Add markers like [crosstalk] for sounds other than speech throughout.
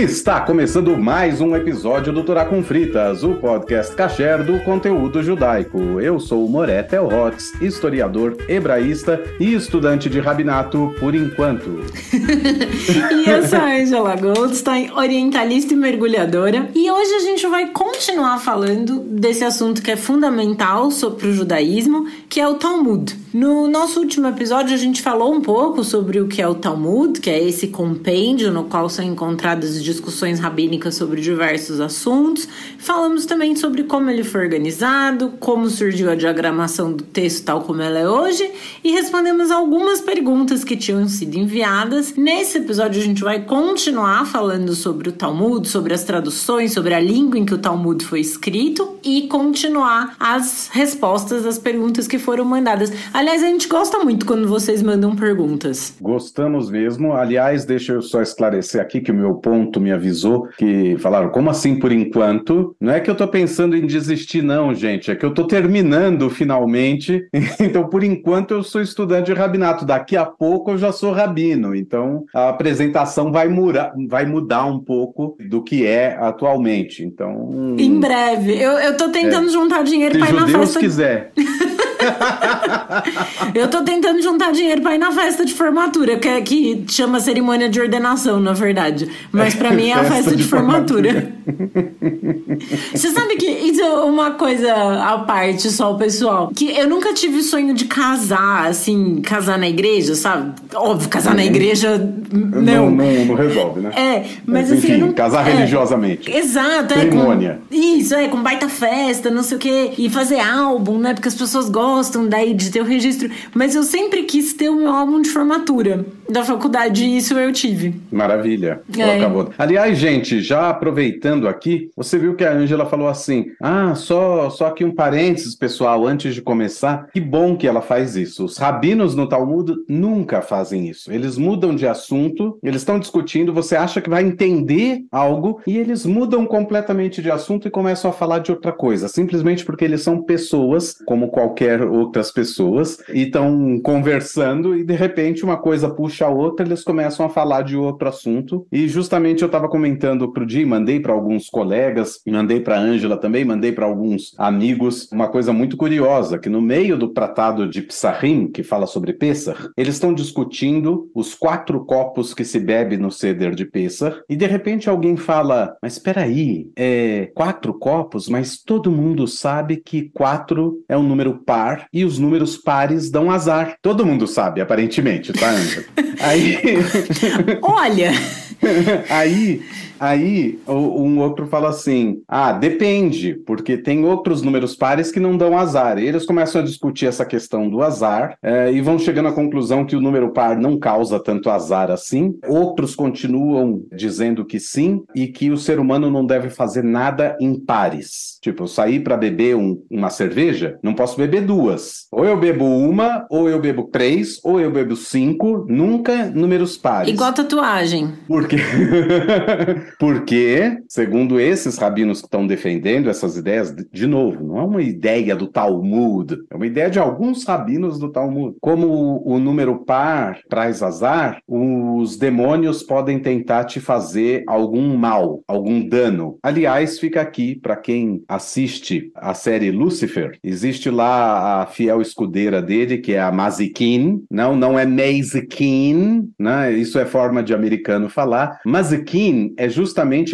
Está começando mais um episódio do Torá com Fritas, o podcast kasher do conteúdo judaico. Eu sou o Moré Telhotz, historiador, hebraísta e estudante de rabinato por enquanto. [laughs] e eu sou a Angela Goldstein, orientalista e mergulhadora. E hoje a gente vai continuar falando desse assunto que é fundamental sobre o judaísmo, que é o Talmud. No nosso último episódio, a gente falou um pouco sobre o que é o Talmud, que é esse compêndio no qual são encontradas discussões rabínicas sobre diversos assuntos. Falamos também sobre como ele foi organizado, como surgiu a diagramação do texto tal como ela é hoje e respondemos algumas perguntas que tinham sido enviadas. Nesse episódio, a gente vai continuar falando sobre o Talmud, sobre as traduções, sobre a língua em que o Talmud foi escrito e continuar as respostas às perguntas que foram mandadas. Aliás, a gente gosta muito quando vocês mandam perguntas. Gostamos mesmo. Aliás, deixa eu só esclarecer aqui que o meu ponto me avisou que falaram, como assim por enquanto? Não é que eu tô pensando em desistir, não, gente. É que eu tô terminando finalmente. [laughs] Então, por enquanto, eu sou estudante de rabinato. Daqui a pouco eu já sou rabino. Então, a apresentação vai, mudar, vai mudar um pouco do que é atualmente. Então. Em breve. Eu, eu tô tentando é. juntar dinheiro para ir na festa. Se Deus quiser. [laughs] eu tô tentando juntar dinheiro pra ir na festa de formatura, que, é, que chama cerimônia de ordenação, na verdade. Mas pra mim é a festa, de, formatura. Você sabe que isso é uma coisa à parte só, pessoal. Que eu nunca tive sonho de casar, assim, casar na igreja, sabe? Óbvio, casar na igreja. Não, não, não, não resolve, né? É, mas, mas assim. Enfim, não, casar é, religiosamente. Exato, cerimônia. é. Com, isso, é, com baita festa, não sei o quê. E fazer álbum, né? Porque as pessoas gostam gostam daí de ter o registro, mas eu sempre quis ter o meu álbum de formatura da faculdade e isso eu tive. Maravilha. É. Acabou. Aliás, gente, já aproveitando aqui, você viu que a Ângela falou assim: ah, só, só aqui um parênteses, pessoal, antes de começar. Que bom que ela faz isso. Os rabinos no Talmud nunca fazem isso. Eles mudam de assunto, eles estão discutindo, você acha que vai entender algo e eles mudam completamente de assunto e começam a falar de outra coisa, simplesmente porque eles são pessoas, como qualquer outras pessoas e estão conversando e de repente uma coisa puxa a outra, eles começam a falar de outro assunto. E justamente eu estava comentando pro Di, mandei para alguns colegas, mandei para Ângela também, mandei para alguns amigos uma coisa muito curiosa, que no meio do tratado de Psahim, que fala sobre Pesach, eles estão discutindo os quatro copos que se bebe no ceder de Pesach, e de repente alguém fala: "Mas espera aí, é quatro copos, mas todo mundo sabe que quatro é um número par par e os números pares dão azar. Todo mundo sabe, aparentemente, tá, Ângela? [laughs] Aí. Olha! [laughs] Aí Aí um outro fala assim: ah, depende, porque tem outros números pares que não dão azar. E eles começam a discutir essa questão do azar é, e vão chegando à conclusão que o número par não causa tanto azar assim. Outros continuam dizendo que sim e que o ser humano não deve fazer nada em pares. Tipo, eu sair para beber um, uma cerveja, não posso beber duas. Ou eu bebo uma, ou eu bebo três, ou eu bebo cinco, nunca números pares. Igual tatuagem. Por quê? [laughs] Porque, segundo esses rabinos que estão defendendo essas ideias, de novo, não é uma ideia do Talmud, é uma ideia de alguns rabinos do Talmud. Como o, número par traz azar, os demônios podem tentar te fazer algum mal, algum dano. Aliás, fica aqui para quem assiste a série Lucifer, existe lá a fiel escudeira dele, que é a Mazikin. Não, não é Mazikin, né? Isso é forma de americano falar. Mazikin é justamente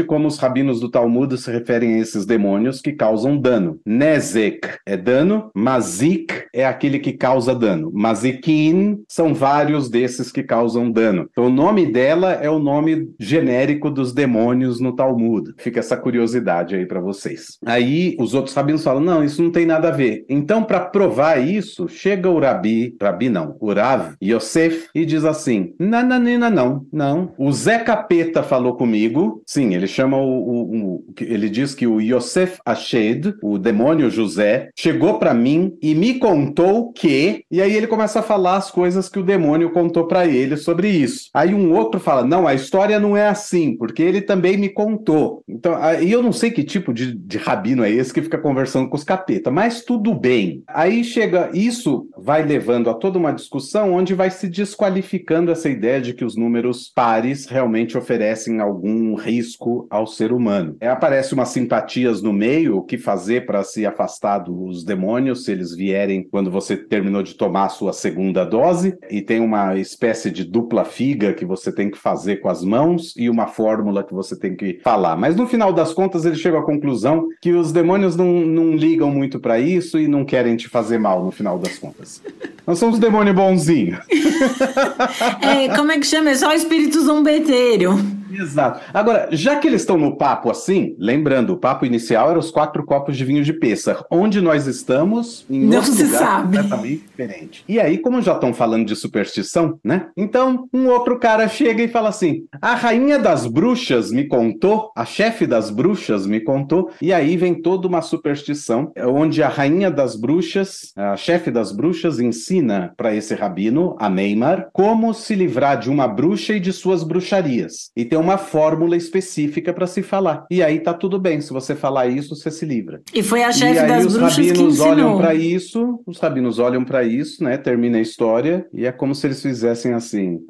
como os rabinos do Talmud se referem a esses demônios que causam dano. Nezek é dano, Mazik é aquele que causa dano. Mazikin são vários desses que causam dano. Então, o nome dela é o nome genérico dos demônios no Talmud. Fica essa curiosidade aí para vocês. Aí os outros rabinos falam: não, isso não tem nada a ver. Então, para provar isso, chega o Rabi, Rabi não, o Rav Yosef, e diz assim: nananina, não, não. O Zé Capeta falou comigo sim, ele chama o, o, o, ele diz que o Yosef Ashed, o demônio José, chegou para mim e me contou que, e aí ele começa a falar as coisas que o demônio contou para ele sobre isso. Aí um outro fala: "Não, a história não é assim, porque ele também me contou". Então, aí eu não sei que tipo de, de rabino é esse que fica conversando com os capeta, mas tudo bem. Aí chega, isso vai levando a toda uma discussão onde vai se desqualificando essa ideia de que os números pares realmente oferecem algum risco ao ser humano. É, aparece umas simpatias no meio, o que fazer para se afastar dos demônios se eles vierem quando você terminou de tomar a sua segunda dose, e tem uma espécie de dupla figa que você tem que fazer com as mãos e uma fórmula que você tem que falar. Mas no final das contas ele chega à conclusão que os demônios não, não ligam muito para isso e não querem te fazer mal no final das contas. Nós somos demônio bonzinho. [laughs] é, como é que chama? É só espírito zombeteiro. Exato. Agora, já que eles estão no papo assim, lembrando, o papo inicial era os quatro copos de vinho de Pêssar. Onde nós estamos, em Não outro se lugar sabe. completamente diferente. E aí, como já estão falando de superstição, né? Então, um outro cara chega e fala assim: a rainha das bruxas me contou, a chefe das bruxas me contou, e aí vem toda uma superstição, onde a rainha das bruxas, a chefe das bruxas, ensina para esse rabino, a Neymar, como se livrar de uma bruxa e de suas bruxarias. E tem uma fórmula específica para se falar. E aí tá tudo bem, se você falar isso, você se livra. E foi a chefe das bruxas que ensinou. os rabinos olham para isso, os rabinos olham para isso, né? Termina a história e é como se eles fizessem assim: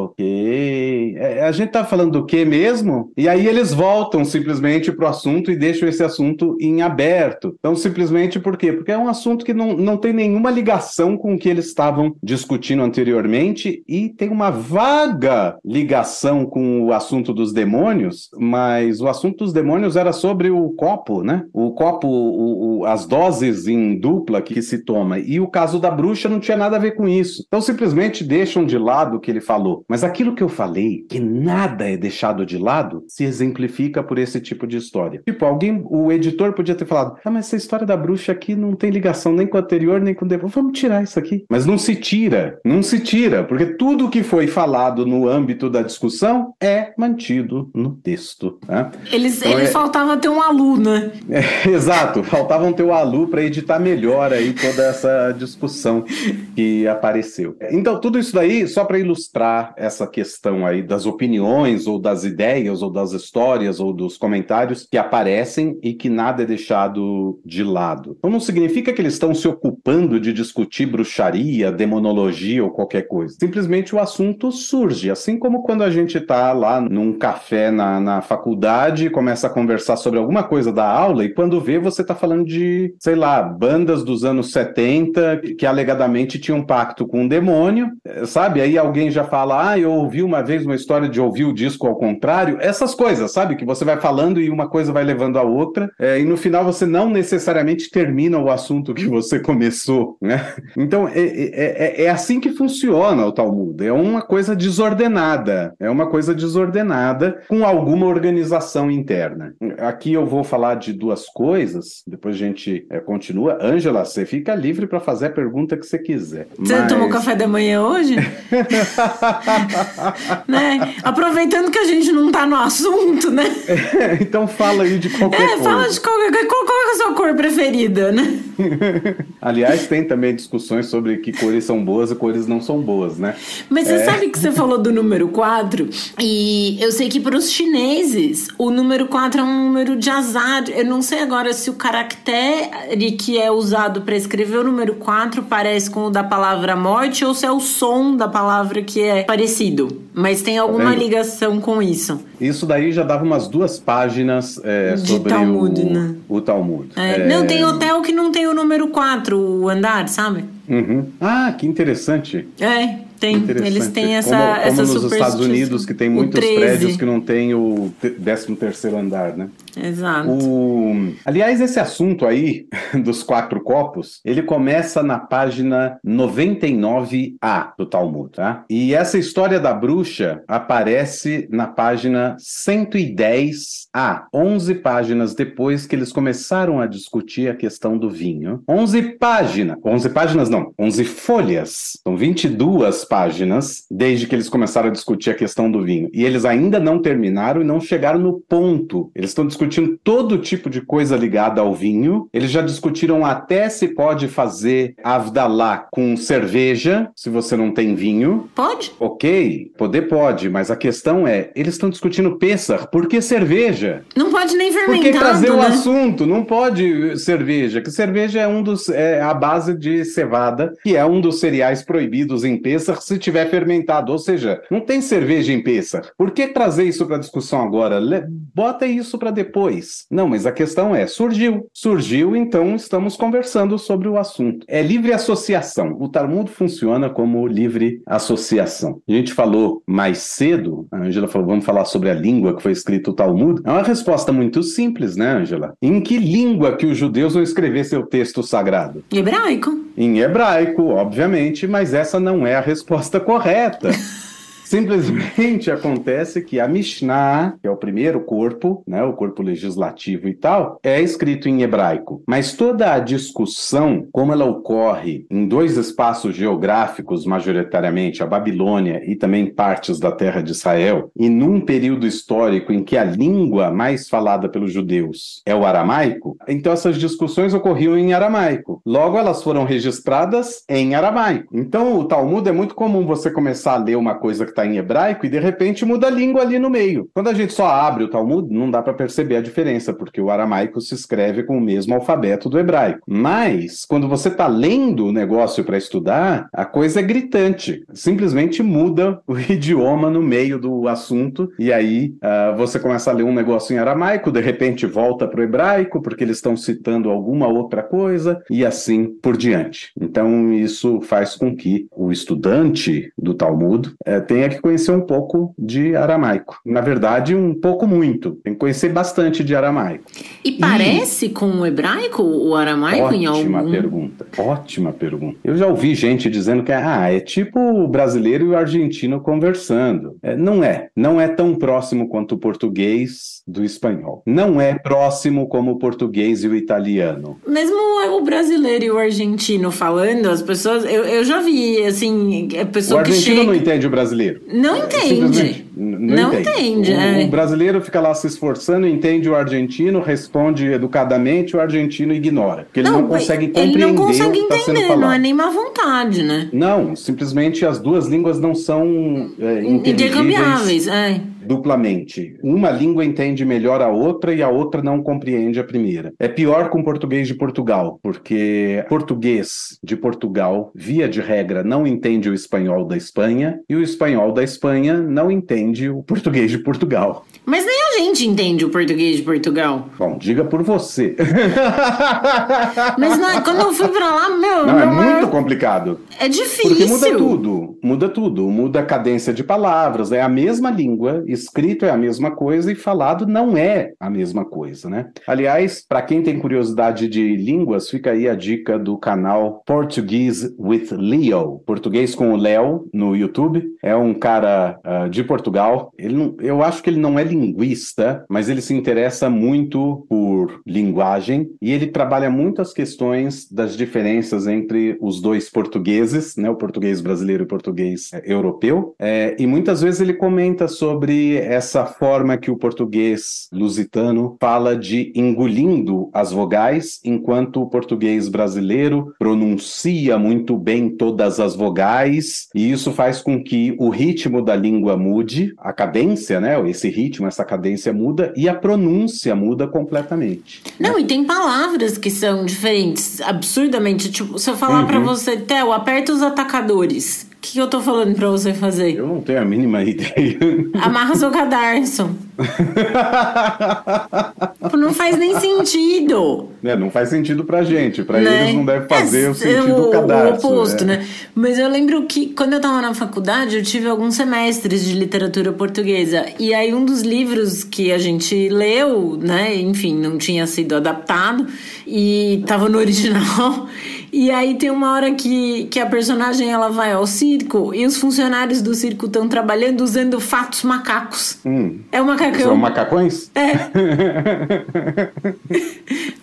"OK, é, a gente tá falando do que mesmo?" E aí eles voltam simplesmente pro assunto e deixam esse assunto em aberto. Então simplesmente por quê? Porque é um assunto que não, não tem nenhuma ligação com o que eles estavam discutindo anteriormente e tem uma vaga ligação com o assunto dos demônios, mas o assunto dos demônios era sobre o copo, né? O copo, o, o, as doses em dupla que se toma. E o caso da bruxa não tinha nada a ver com isso. Então simplesmente deixam de lado o que ele falou. Mas aquilo que eu falei, que nada é deixado de lado, se exemplifica por esse tipo de história. Tipo, alguém, o editor podia ter falado: ah, mas essa história da bruxa aqui não tem ligação nem com o anterior, nem com o depois. Vamos tirar isso aqui. Mas não se tira, não se tira, porque tudo que foi falado no âmbito da discussão é mantido no texto. Né? Eles, então, eles é... faltava ter um alu, né? [laughs] É, exato, faltavam ter um alu para editar melhor aí toda essa discussão que apareceu. Então, tudo isso daí, só para ilustrar essa questão aí das opiniões, ou das ideias, ou das histórias, ou dos comentários que aparecem e que nada é deixado de lado. Então, não significa que eles estão se ocupando de discutir bruxaria, demonologia ou qualquer coisa. Simplesmente o assunto surge, assim como quando a gente está lá num café na, na faculdade começa a conversar sobre alguma coisa da aula, e quando vê, você está falando de, sei lá, bandas dos anos 70 que alegadamente tinham um pacto com o um demônio, eh, sabe? Aí alguém já fala, ah, eu ouvi uma vez uma história de ouvir o disco ao contrário, essas coisas, sabe? Que você vai falando e uma coisa vai levando a outra, é, e no final você não necessariamente termina o assunto que você começou, né? Então, é, é, é, é assim que funciona o Talmud, é uma coisa desordenada, é uma coisa desordenada com alguma organização interna. Aqui eu vou falar de duas coisas, depois a gente é, continua. Ângela, você fica livre para fazer a pergunta que você quiser. Você mas... tomou café da manhã hoje? [laughs] né? Aproveitando que a gente não tá no assunto, né? É, [laughs] então fala aí de qualquer é, coisa. Fala de qualquer. Qual, qual é a sua cor preferida, né? [laughs] Aliás, tem também discussões sobre que cores são boas e cores não são boas, né? Mas você é... sabe que você falou do número 4 e eu sei que para os chineses o número 4 é um número de azar. Eu não sei agora se o caractere que é usado para escrever o número 4 parece com o da palavra morte ou se é o som da palavra que é parecido. Mas tem alguma tá ligação com isso. Isso daí já dava umas duas páginas é, sobre Talmud, o, né? o Talmud. É, é... Não, tem hotel que não tem o número 4, o andar, sabe? Uhum. Ah, que interessante. É. Tem, eles têm essa Como, como essa nos Estados Unidos, que tem muitos prédios que não tem o 13 terceiro andar, né? Exato. O... Aliás, esse assunto aí [laughs] dos quatro copos, ele começa na página 99A do Talmud, tá? E essa história da bruxa aparece na página 110A, 11 páginas depois que eles começaram a discutir a questão do vinho. 11 páginas, 11 páginas não, 11 folhas, são 22 páginas desde que eles começaram a discutir a questão do vinho. E eles ainda não terminaram e não chegaram no ponto. Eles estão discutindo discutindo todo tipo de coisa ligada ao vinho. Eles já discutiram até se pode fazer Avdalá com cerveja, se você não tem vinho. Pode? Ok, poder pode, mas a questão é, eles estão discutindo Pessar, por que cerveja? Não pode nem fermentado, Por que trazer né? o assunto? Não pode cerveja, que cerveja é um dos é a base de cevada, que é um dos cereais proibidos em Pessar se tiver fermentado, ou seja, não tem cerveja em Pessar. Por que trazer isso para discussão agora? Le- Bota isso para depois. Não, mas a questão é, surgiu. Surgiu, então estamos conversando sobre o assunto. É livre associação. O Talmud funciona como livre associação. A gente falou mais cedo, a Angela falou, vamos falar sobre a língua que foi escrito o Talmud. É uma resposta muito simples, né, Angela? Em que língua que os judeus vão escrever seu texto sagrado? Hebraico. Em hebraico, obviamente, mas essa não é a resposta correta. [laughs] Simplesmente [laughs] acontece que a Mishnah, que é o primeiro corpo, né, o corpo legislativo e tal, é escrito em hebraico. Mas toda a discussão, como ela ocorre em dois espaços geográficos, majoritariamente, a Babilônia e também partes da terra de Israel, e num período histórico em que a língua mais falada pelos judeus é o aramaico, então essas discussões ocorriam em aramaico. Logo, elas foram registradas em aramaico. Então, o Talmud é muito comum você começar a ler uma coisa que está em hebraico e de repente muda a língua ali no meio. Quando a gente só abre o Talmud, não dá para perceber a diferença, porque o aramaico se escreve com o mesmo alfabeto do hebraico. Mas, quando você está lendo o negócio para estudar, a coisa é gritante. Simplesmente muda o [laughs] idioma no meio do assunto e aí ah, você começa a ler um negócio em aramaico, de repente volta para o hebraico, porque eles estão citando alguma outra coisa e assim por diante. Então, isso faz com que o estudante do Talmud eh, tenha que conhecer um pouco de aramaico. Na verdade, um pouco muito. Tem que conhecer bastante de aramaico. E parece com o hebraico, o aramaico, em Ótima algum... pergunta. Ótima pergunta. Eu já ouvi gente dizendo que ah, é tipo o brasileiro e o argentino conversando. É, não é. Não é tão próximo quanto o português do espanhol. Não é próximo como o português e o italiano. Mesmo o brasileiro e o argentino falando, as pessoas... Eu, eu já vi, assim, a O pessoa que argentino chega... não entende o brasileiro. Não entende. Simplesmente n- Não entende, O, é. o brasileiro fica lá se esforçando, entende o argentino, responde educadamente, o argentino ignora. Porque ele não, consegue compreender Ele não consegue o que está sendo falado. não é nem má vontade, né? Não, simplesmente as duas línguas não são é, Intercambiáveis, é. Duplamente. Uma língua entende melhor a outra e a outra não compreende a primeira. É pior com português de Portugal, porque português de Portugal, via de regra, não entende o espanhol da Espanha e o espanhol da Espanha não entende o português de Portugal. Mas nem a gente entende o português de Portugal. Bom, diga por você. Mas não é- quando eu fui pra lá, meu, Não, é meu maior- muito complicado. é difícil. Porque muda tudo, muda tudo, muda a cadência de palavras, é a mesma língua, escrito é a mesma coisa e falado não é a mesma coisa, né? Aliás, para quem tem curiosidade de línguas, fica aí a dica do canal Portuguese with Leo, português com o Léo no YouTube. É um cara ah, de Portugal. Ele não- eu acho que ele não é linguista, mas ele se interessa muito por linguagem e ele trabalha muito as questões das diferenças entre os dois portugueses, né, o português brasileiro e o português eh, europeu. É, e muitas vezes ele comenta sobre essa forma que o português lusitano fala de engolindo as vogais, enquanto o português brasileiro pronuncia muito bem todas as vogais, e isso faz com que o ritmo da língua mude, a cadência, né, esse ritmo, essa cadência muda e a pronúncia muda completamente. Não, e tem palavras que são diferentes, absurdamente. Tipo, se eu falar Uhum. pra você, Theo, aperta os atacadores. O que, que eu tô falando pra você fazer? Eu não tenho a mínima [laughs] ideia. Amarra seu cadarço. [laughs] Não faz nem sentido. É, não faz sentido pra gente, pra né? eles não deve fazer É, o sentido o, do cadarço. O oposto, é. né? Mas eu lembro que quando eu tava na faculdade, eu tive alguns semestres de literatura portuguesa. E aí um dos livros que a gente leu, né? Enfim, não tinha sido adaptado e tava no original. E aí tem uma hora que, que a personagem ela vai ao circo e os funcionários do circo estão trabalhando usando fatos macacos. Hum. É o macacão. São macacões? É.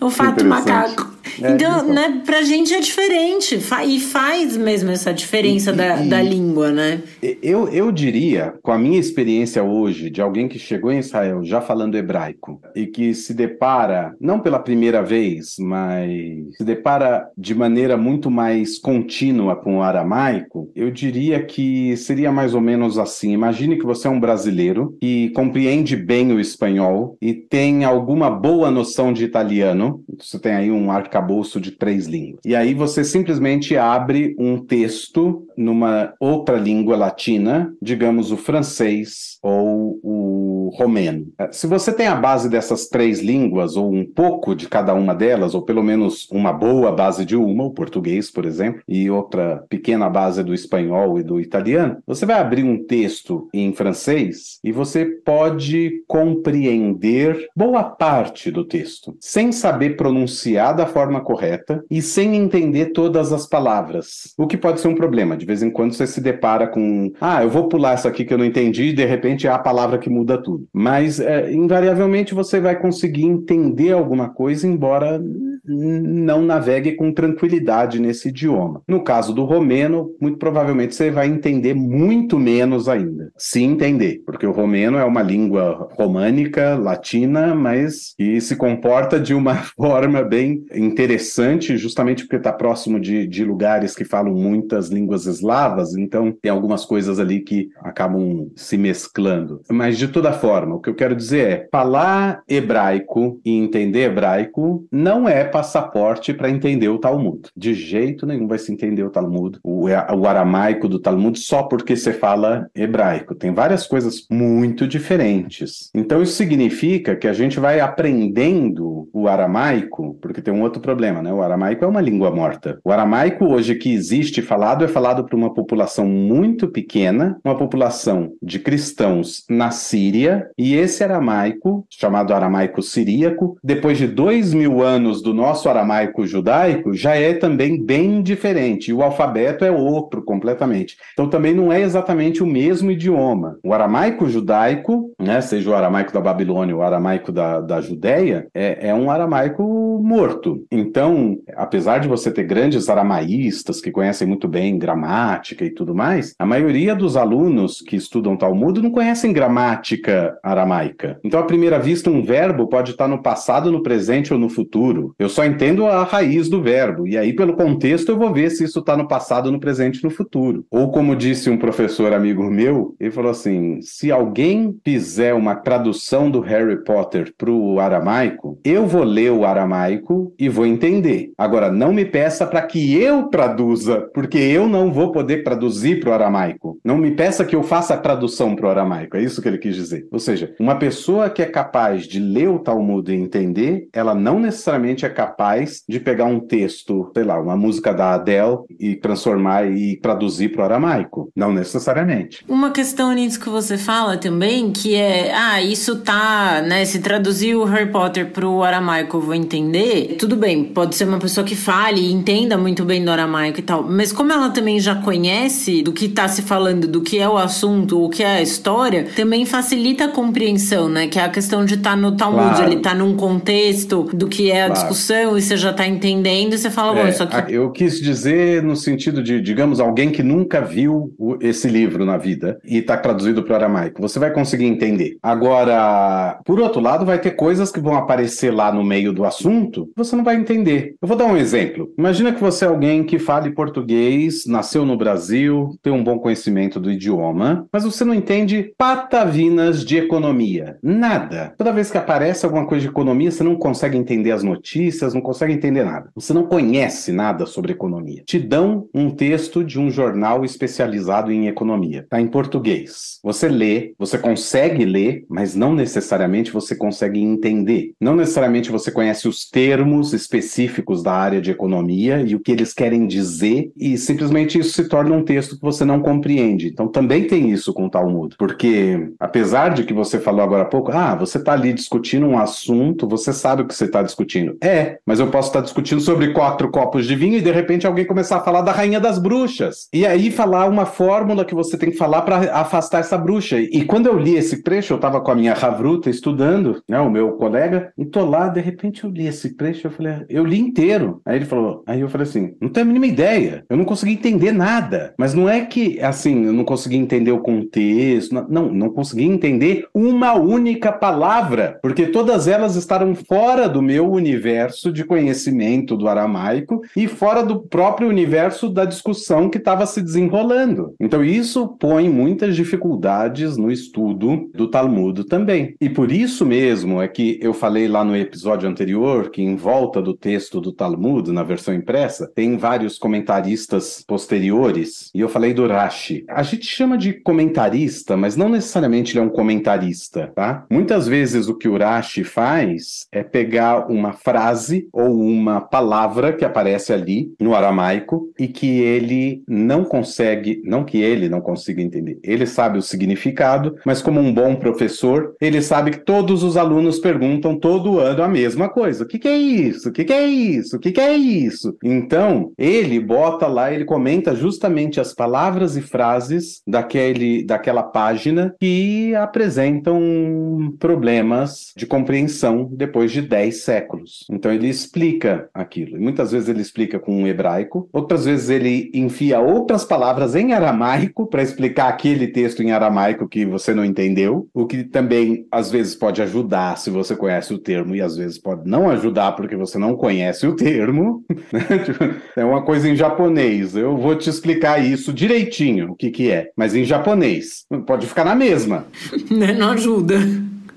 [laughs] o fato macaco. É, então, então, né, pra gente é diferente. E faz mesmo essa diferença e, da, e, da língua, né? Eu, eu diria, com a minha experiência hoje, de alguém que chegou em Israel já falando hebraico e que se depara, não pela primeira vez, mas se depara de maneira muito mais contínua com o aramaico, eu diria que seria mais ou menos assim. Imagine que você é um brasileiro e compreende bem o espanhol e tem alguma boa noção de italiano. Você tem aí um arcabouço de três línguas. E aí você simplesmente abre um texto numa outra língua latina, digamos o francês ou o romeno. Se você tem a base dessas três línguas, ou um pouco de cada uma delas, ou pelo menos uma boa base de uma, o português, por exemplo, e outra pequena base do espanhol e do italiano, você vai abrir um texto em francês e você pode compreender boa parte do texto, sem saber pronunciar da forma correta e sem entender todas as palavras. O que pode ser um problema. De vez em quando você se depara com, ah, eu vou pular essa aqui que eu não entendi, e de repente é a palavra que muda tudo. Mas, é, invariavelmente, você vai conseguir entender alguma coisa, embora não navegue com tranquilidade nesse idioma. No caso do romeno, muito provavelmente você vai entender muito menos ainda. Se entender, porque o romeno é uma língua românica, latina, mas que se comporta de uma [laughs] forma bem interessante, justamente porque está próximo de, de lugares que falam muitas línguas eslavas, então tem algumas coisas ali que acabam se mesclando. Mas de toda forma, o que eu quero dizer é: falar hebraico e entender hebraico não é passaporte para entender o Talmud. De jeito nenhum vai se entender o Talmud, o, o aramaico do Talmud, só porque você fala hebraico. Tem várias coisas muito diferentes. Então isso significa que a gente vai aprendendo o aramaico, porque tem um outro problema, né? O aramaico é uma língua morta. O aramaico hoje que existe falado é falado por uma população muito pequena, uma população de cristãos na Síria, e esse aramaico, chamado aramaico siríaco, depois de dois mil anos do nosso aramaico judaico, já é também bem diferente. O alfabeto é outro completamente. Então também não é exatamente o mesmo idioma. O aramaico judaico, né, seja o aramaico da Babilônia ou o aramaico da, da Judéia, é, é um aramaico morto. Então, apesar de você ter grandes aramaístas que conhecem muito bem gramática e tudo mais, a maioria dos alunos que estudam Talmud não conhecem gramática aramaica. Então, à primeira vista, um verbo pode estar no passado, no presente ou no futuro. Eu só entendo a raiz do verbo, e aí, pelo contexto, eu vou ver se isso está no passado, no presente no futuro. Ou, como disse um professor amigo meu, ele falou assim: se alguém fizer uma tradução do Harry Potter para o aramaico, eu vou ler o aramaico e vou entender. Agora, não me peça para que eu traduza, porque eu não vou poder traduzir para o aramaico. Não me peça que eu faça a tradução para o aramaico. É isso que ele quis dizer. Ou seja, uma pessoa que é capaz de ler o Talmud e entender, ela não necessariamente é capaz de pegar um texto, sei lá, uma música da Adele e transformar e traduzir para o aramaico. Não necessariamente. Uma questão nisso que você fala também, que é, ah, isso tá, né, se traduzir o Harry Potter para o aramaico eu vou entender, tudo bem, pode ser uma pessoa que fale e entenda muito bem do aramaico e tal, mas como ela também já conhece do que está se falando, do que é o assunto, o que é a história, também facilita a compreensão, né, que é a questão de estar tá no Talmud, claro. ele tá num contexto do que é a claro. discussão e você já está entendendo e você fala, é, bom, isso aqui... Eu quis dizer no sentido de, digamos, alguém que nunca viu esse livro na vida e está traduzido para o aramaico, você vai conseguir entender. Agora, por outro lado, vai ter coisas que vão aparecer lá no meio do assunto, você não vai entender. Eu vou dar um exemplo. Imagina que você é alguém que fale português, nasceu no Brasil, tem um bom conhecimento do idioma, mas você não entende patavinas de economia. Nada. Toda vez que aparece alguma coisa de economia, você não consegue entender as notícias, não consegue entender nada. Você não conhece nada sobre economia. Te dão um texto de um jornal especializado em economia. Está em português. Você lê, você consegue ler, mas não necessariamente você consegue entender. Não necessariamente você conhece os termos específicos da área de economia e o que eles querem dizer, e simplesmente isso se torna um texto que você não compreende. Então também tem isso com o Talmud, porque apesar de que você falou agora há pouco, ah, você está ali discutindo um assunto, você sabe o que você está discutindo. É, mas eu posso estar discutindo sobre quatro copos de vinho e de repente alguém começar a falar da rainha das bruxas. E aí falar uma fórmula que você tem que falar para afastar essa bruxa. E quando eu li esse trecho, eu estava com a minha Ravruta estudando, né, o meu colega, e tô lá, de repente eu li esse trecho, eu falei, eu li inteiro. Aí ele falou, aí eu falei assim, não tenho a mínima ideia, eu não consegui entender nada. Mas não é que, assim, eu não consegui entender o contexto, não, não consegui entender uma única palavra, porque todas elas estavam fora do meu universo de conhecimento do aramaico e fora do próprio universo da discussão que estava se desenrolando. Então isso põe muitas dificuldades no estudo do Talmud também. E por isso mesmo é que eu falei lá no episódio anterior que em volta do texto do Talmud, na versão impressa, tem vários comentaristas posteriores, e eu falei do Rashi. A gente chama de comentarista, mas não necessariamente ele é um comentarista, tá? Muitas vezes o que o Rashi faz é pegar uma frase ou uma palavra que aparece ali no aramaico e que ele não consegue, não que ele não consiga entender. Ele sabe o significado, mas como um bom professor, ele sabe que todos os alunos perguntam todo ano a mesma coisa. O que, que é isso? O que, que é isso? O que, que é isso? Então, ele bota lá, ele comenta justamente as palavras e frases daquele, daquela página que apresentam problemas de compreensão depois de 10 séculos. Então, ele explica aquilo. Muitas vezes ele explica com hebraico, outras vezes ele enfia outras palavras em aramaico para explicar aquele texto em aramaico que você não entendeu, o que também às vezes pode ajudar se você conhece o termo e às vezes pode não ajudar porque você não conhece o termo. [laughs] Né? Tipo, é uma coisa em japonês. Eu vou te explicar isso direitinho, o que que é, mas em japonês. Pode ficar na mesma. [laughs] Não ajuda.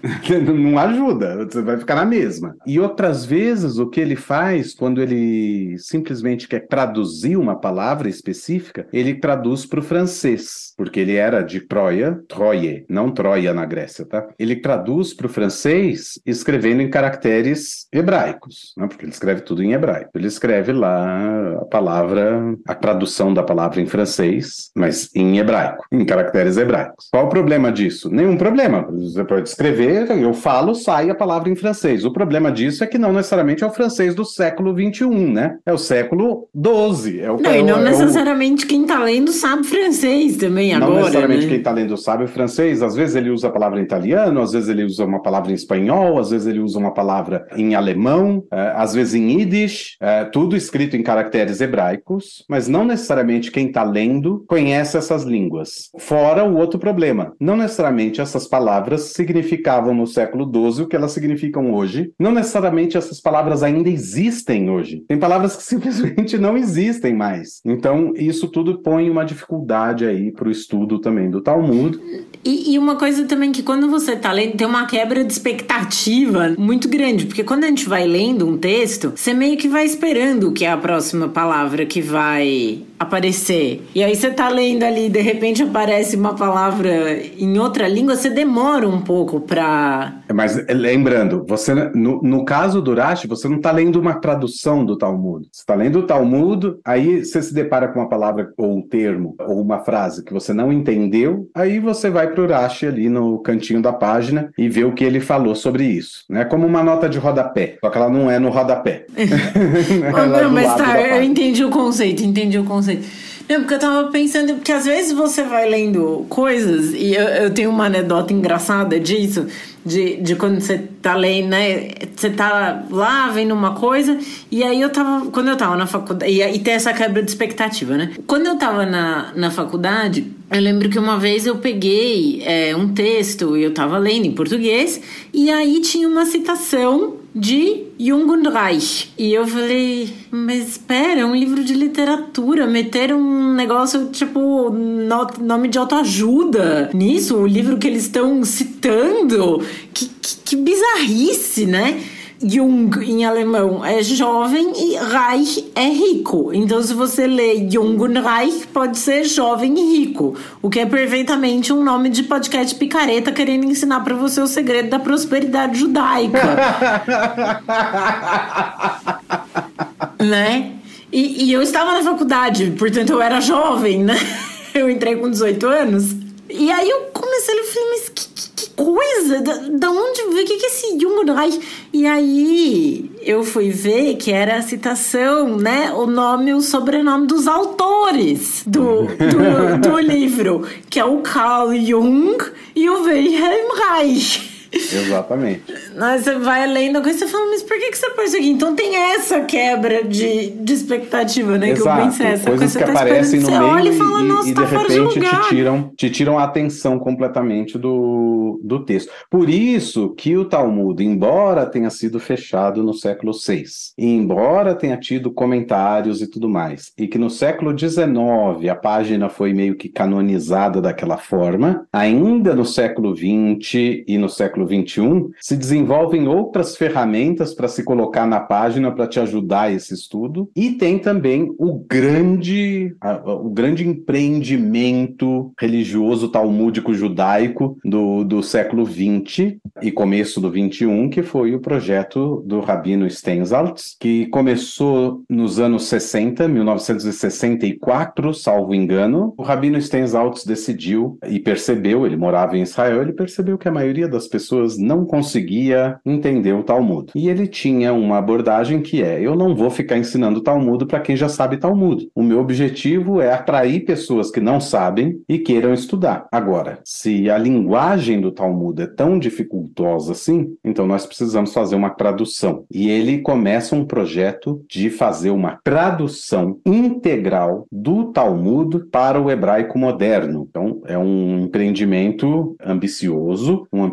[laughs] não ajuda, você vai ficar na mesma. E outras vezes, o que ele faz, quando ele simplesmente quer traduzir uma palavra específica, ele traduz para o francês, porque ele era de Troia, Troie, não Troia na Grécia, tá? Ele traduz para o francês escrevendo em caracteres hebraicos, né? porque ele escreve tudo em hebraico. Ele escreve lá a palavra, a tradução da palavra em francês, mas em hebraico, em caracteres hebraicos. Qual o problema disso? Nenhum problema. Você pode escrever eu falo, sai a palavra em francês. O problema disso é que não necessariamente é o francês do século XXI, né? É o século XII. É o, não, é e não é necessariamente o... quem está lendo sabe francês também não agora, Não necessariamente né? quem está lendo sabe francês. Às vezes ele usa a palavra em italiano, às vezes ele usa uma palavra em espanhol, às vezes ele usa uma palavra em alemão, é, às vezes em yiddish, é, tudo escrito em caracteres hebraicos, mas não necessariamente quem está lendo conhece essas línguas. Fora o outro problema, não necessariamente essas palavras significavam significavam no século XII o que elas significam hoje. Não necessariamente essas palavras ainda existem hoje. Tem palavras que [laughs] simplesmente não existem mais. Então, isso tudo põe uma dificuldade aí para o estudo também do Talmud. E, e, uma coisa também que quando você está lendo, tem uma quebra de expectativa muito grande, porque quando a gente vai lendo um texto, você meio que vai esperando que é a próxima palavra que vai aparecer. E aí você tá lendo ali, de repente aparece uma palavra em outra língua, você demora um pouco pra. Mas lembrando, você no, no caso do Rashi, você não tá lendo uma tradução do Talmud. Você tá lendo o Talmud, aí você se depara com uma palavra ou um termo ou uma frase que você não entendeu, aí você vai pro Rashi ali no cantinho da página e vê o que ele falou sobre isso. É né? como uma nota de rodapé, só que ela não é no rodapé. [laughs] [laughs] não, mas tá, eu entendi o conceito, entendi o conceito. Não, porque eu tava pensando, porque às vezes você vai lendo coisas, e eu, eu tenho uma anedota engraçada disso, de, de quando você tá lendo, né? Você tá lá vendo uma coisa, e aí eu tava. Quando eu tava na faculdade. E, e tem essa quebra de expectativa, né? Quando eu tava na, na faculdade, eu lembro que uma vez eu peguei é, um texto e eu tava lendo em português, e aí tinha uma citação de Jung Reich. E eu falei, mas espera, é um livro de literatura, meteram um negócio tipo nome de autoajuda nisso, o livro que eles estão citando. Que, que, que bizarrice, né? Jung em alemão é jovem e Reich é rico. Então, se você lê Jung und Reich, pode ser jovem e rico, o que é perfeitamente um nome de podcast picareta querendo ensinar para você o segredo da prosperidade judaica. [laughs] né? E, e eu estava na faculdade, portanto eu era jovem, né? Eu entrei com 18 anos. E aí eu comecei a falei, mas que, que coisa! Da, da onde veio? O que, que é esse Jungenreich? E aí eu fui ver que era a citação, né? O nome e o sobrenome dos autores do, do, [laughs] do livro, que é o Carl Jung e o Wilhelm Reich. Exatamente. Mas você vai lendo coisa e você fala, mas por que, que você pôs isso aqui? Então tem essa quebra de, de expectativa, né? Exato. Que eu pensei, essa Coisas coisa que tá aparecem no meio olha e, fala, nossa, e tá de de repente lugar. te tiram, te tiram a atenção completamente do, do texto. Por isso que o Talmud, embora tenha sido fechado no século VI, e embora tenha tido comentários e tudo mais, e que no século XIX a página foi meio que canonizada daquela forma, ainda no século XX e no século XXI se desenvolvem outras ferramentas para se colocar na página para te ajudar esse estudo, e tem também o grande, o grande empreendimento religioso talmúdico judaico do, do século XX e começo do XXI, que foi o projeto do Rabino Steinsaltz, que começou nos anos 60, 1964, salvo engano. O Rabino Steinsaltz decidiu e percebeu, ele morava em Israel, ele percebeu que a maioria das pessoas não conseguia entender o Talmud. E ele tinha uma abordagem que é: eu não vou ficar ensinando Talmud para quem já sabe Talmud. O meu objetivo é atrair pessoas que não sabem e queiram estudar. Agora, se a linguagem do Talmud é tão dificultosa assim, então nós precisamos fazer uma tradução. E ele começa um projeto de fazer uma tradução integral do Talmud para o hebraico moderno. Então, é um empreendimento ambicioso, um,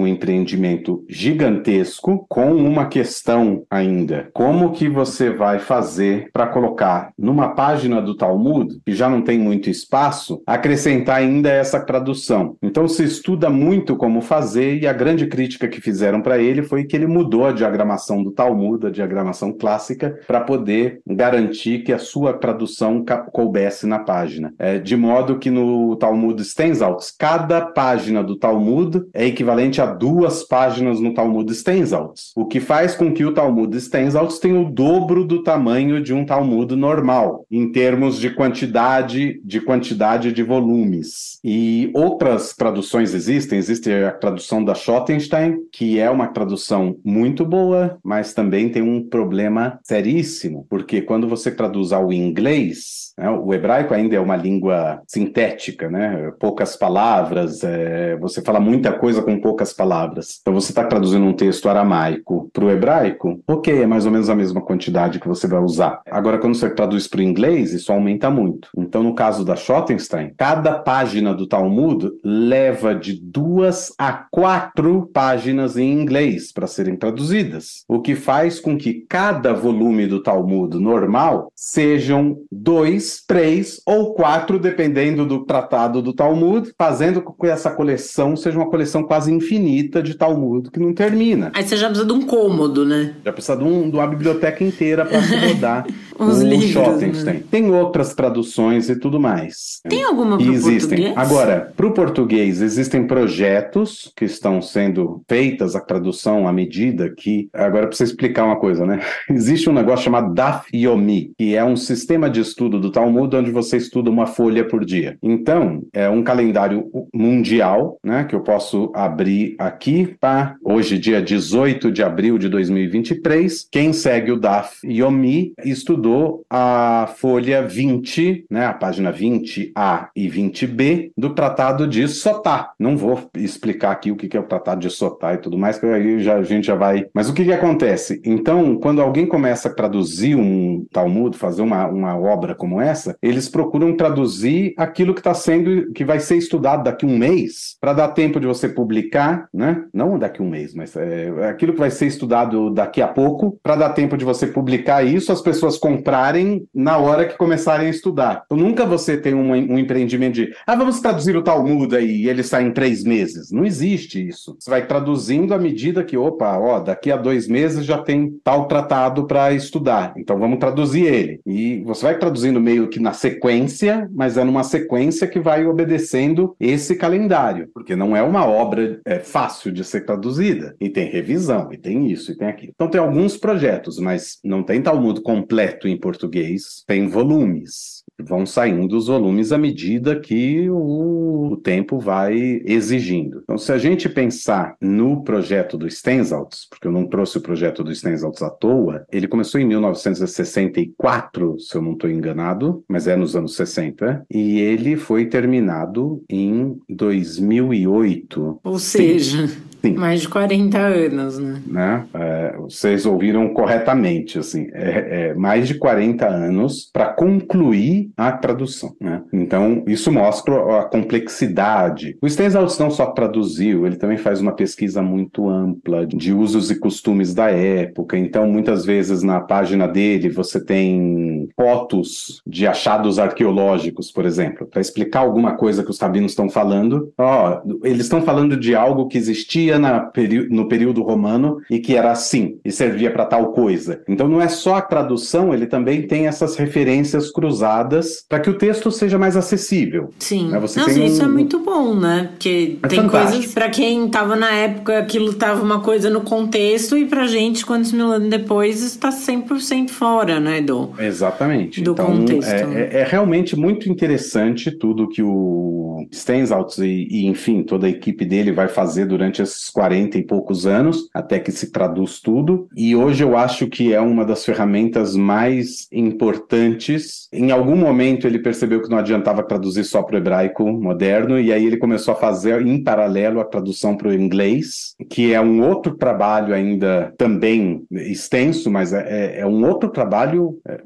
um empreendimento gigantesco, com uma questão ainda: como que você vai fazer para colocar numa página do Talmud, que já não tem muito espaço, acrescentar ainda essa tradução? Então, se estuda muito como fazer, e a grande crítica que fizeram para ele foi que ele mudou a diagramação do Talmud, a diagramação clássica, para poder garantir que a sua tradução coubesse na página. É, de modo que no Talmud Steinsaltz, cada página do Talmud é equivalente a duas páginas no Talmud Steinsaltz, o que faz com que o Talmud Steinsaltz tenha o dobro do tamanho de um Talmud normal, em termos de quantidade de quantidade de volumes. E outras traduções existem, existe a tradução da Schottenstein, que é uma tradução muito boa, mas também tem um problema seríssimo, porque quando você traduz ao inglês, né, o hebraico ainda é uma língua sintética, né? Poucas palavras, é, você fala muita coisa com poucas palavras. Então você está traduzindo um texto aramaico para o hebraico, ok, é mais ou menos a mesma quantidade que você vai usar. Agora, quando você traduz para o inglês, isso aumenta muito. Então, no caso da Schottenstein, cada página do Talmud leva de duas a quatro páginas em inglês para serem traduzidas, o que faz com que cada volume do Talmud normal sejam dois, três ou quatro, dependendo do tratado do Talmud, fazendo com que essa coleção seja uma coleção quase infinita de Talmud que não termina. Aí você já precisa de um cômodo, né? Já precisa de, um- de uma biblioteca inteira para acomodar Os [laughs] o livros, Schottenstein. né? Tem outras traduções e tudo mais. Tem alguma pro existem. português? Agora, para o português, existem projetos que estão sendo feitas a tradução à medida que. Agora, você explicar uma coisa, né? [laughs] Existe um negócio chamado Daf Yomi, que é um sistema de estudo do Talmud onde você estuda uma folha por dia. Então, é um calendário mundial, né? Que eu posso abrir aqui, tá? Hoje, dia 18 de abril de 2023. Quem segue o Daf Yomi estudou a folha 20, né? A página 20A e 20B do Tratado de Sotá. Não vou explicar aqui o que é o Tratado de Sotá e tudo mais, que aí já, a gente já vai. Mas o que, que acontece? Então, quando alguém começa a traduzir um Talmud, fazer uma, uma obra como essa, eles procuram traduzir aquilo que está sendo, que vai ser estudado daqui um mês, para dar tempo de você publicar, né? Não daqui um mês, mas é, aquilo que vai ser estudado daqui a pouco, para dar tempo de você publicar isso, as pessoas comprarem na hora que começarem a estudar. Então, nunca você tem um, um empreendimento de, ah, vamos traduzir o Talmud aí, e ele sai em três meses. Não existe isso. Você vai traduzindo à medida que, opa, ó, daqui a dois meses já tem tal tratado para estudar. Então, vamos traduzir ele. E você vai traduzindo meio que na sequência, mas é numa sequência que vai obedecendo esse calendário, porque não é uma obra é, fácil de ser traduzida. E tem revisão, e tem isso, e tem aquilo. Então, tem alguns projetos, mas não tem Talmud completo em português, tem volumes. Vão saindo os volumes à medida que o, tempo vai exigindo. Então, se a gente pensar no projeto do Stenzaltz, porque eu não trouxe o projeto do Stenzaltz à toa, ele começou em 1964, se eu não estou enganado, mas é nos anos 60, e ele foi terminado em 2008. Ou seja, Sim. Mais de 40 anos, né? né? É, vocês ouviram corretamente, assim, é, é mais de 40 anos para concluir a tradução, né? Então, isso mostra a complexidade. O Stenzhals não só traduziu, ele também faz uma pesquisa muito ampla de usos e costumes da época. Então, muitas vezes na página dele você tem fotos de achados arqueológicos, por exemplo, para explicar alguma coisa que os rabinos estão falando. Ó, oh, eles estão falando de algo que existia no período romano e que era assim, e servia para tal coisa. Então, não é só a tradução, ele também tem essas referências cruzadas para que o texto seja mais acessível. Sim. Né? Você Nossa, isso é um... é muito bom, né? Porque é tem fantástico. coisas para quem estava na época, aquilo estava uma coisa no contexto e pra gente, quantos mil anos depois, está 100% fora, né, do Exatamente. Do então, contexto. É, é, é, realmente muito interessante tudo que o Stenzaltz e, e, enfim, toda a equipe dele vai fazer durante esses 40 e poucos anos, até que se traduz tudo. E hoje eu acho que é uma das ferramentas mais importantes. Em algum momento ele percebeu que não adiantava traduzir só para o hebraico moderno, e aí ele começou a fazer em paralelo a tradução para o inglês, que é um outro trabalho ainda também extenso, mas é, é, é um outro trabalho, é,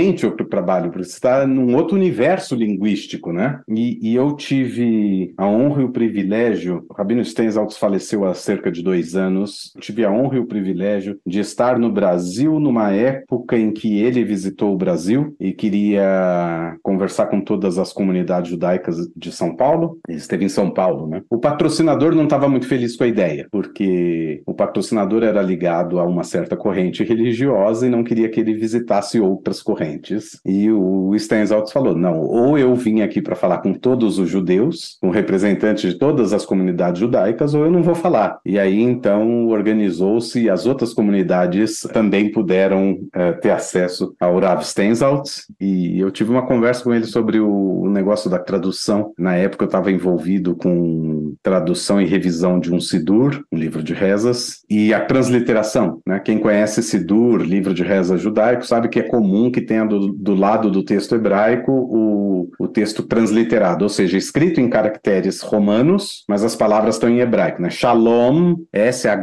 totalmente outro trabalho, porque você está num outro universo linguístico, né? E, e, eu tive a honra e o privilégio, o Rabino Stenzaltz faleceu há cerca de dois anos, tive a honra e o privilégio de estar no Brasil numa época em que ele visitou o Brasil e queria conversar com todas as comunidades judaicas de São Paulo. Ele esteve em São Paulo, né? O patrocinador não estava muito feliz com a ideia, porque o patrocinador era ligado a uma certa corrente religiosa e não queria que ele visitasse outras correntes. E o Steinsaltz falou: não, ou eu vim aqui para falar com todos os judeus, com representantes de todas as comunidades judaicas, ou eu não vou falar. E aí então organizou-se e as outras comunidades também puderam uh, ter acesso ao Rav Steinsaltz. E eu tive uma conversa com ele sobre o, o negócio da tradução. Na época eu estava envolvido com tradução e revisão de um Sidur, um livro de rezas, e a transliteração. Né? Quem conhece Sidur, livro de rezas judaico, sabe que é comum que tenha do, do lado do texto hebraico o, o texto transliterado, ou seja, escrito em caracteres romanos, mas as palavras estão em hebraico. Né? Shalom, S-H-A-L-O-M,